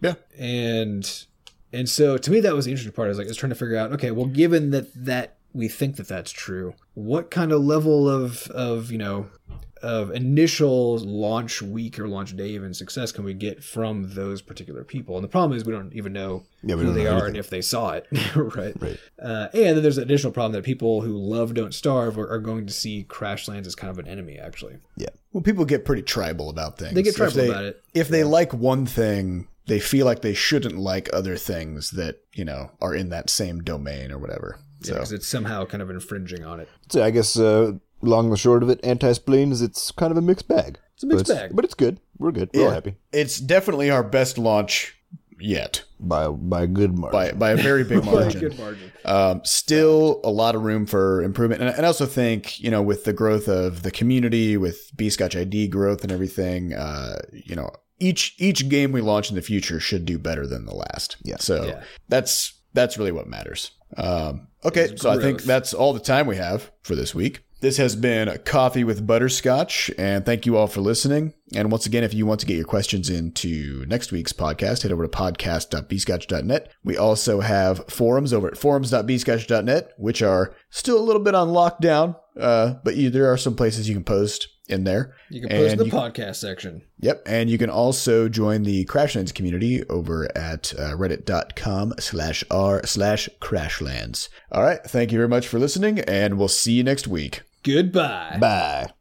yeah. and and so to me that was the interesting part. I was like, I was trying to figure out, okay, well, given that that we think that that's true, what kind of level of of you know of initial launch week or launch day even success can we get from those particular people? And the problem is we don't even know Yeah, who they know are and if they saw it, right? Right. Uh, and then there's an additional problem that people who love Don't Starve are, are going to see Crashlands as kind of an enemy, actually. Yeah. Well, people get pretty tribal about things. They get If tribal they- about it. If they like one thing, they feel like they shouldn't like other things that, you know, are in that same domain or whatever. So, Because it's somehow kind of infringing on it. So I guess uh, long and short of it, anti-spleen is it's kind of a mixed bag. It's a mixed but bag. but it's good. We're good. We're Yeah. happy it's definitely our best launch yet by by a good margin. by, by a very big margin. good margin. Um, still a lot of room for improvement. And, and I also think, you know, with the growth of the community, with Bscotch ID growth and everything, uh, you know, each each game we launch in the future should do better than the last. Yeah. So Yeah. that's that's really what matters. Um, okay, It's so I think that's all the time we have for this week. This has been Coffee with Butterscotch, and thank you all for listening. And once again, if you want to get your questions into next week's podcast, head over to podcast.bscotch.net. We also have forums over at forums.bscotch.net, which are still a little bit on lockdown, uh, but you, there are some places you can post in there. You can post in And the you- podcast section. Yep, and you can also join the Crashlands community over at uh, reddit.com slash r slash crashlands. All right, thank you very much for listening, and we'll see you next week. Goodbye. Bye.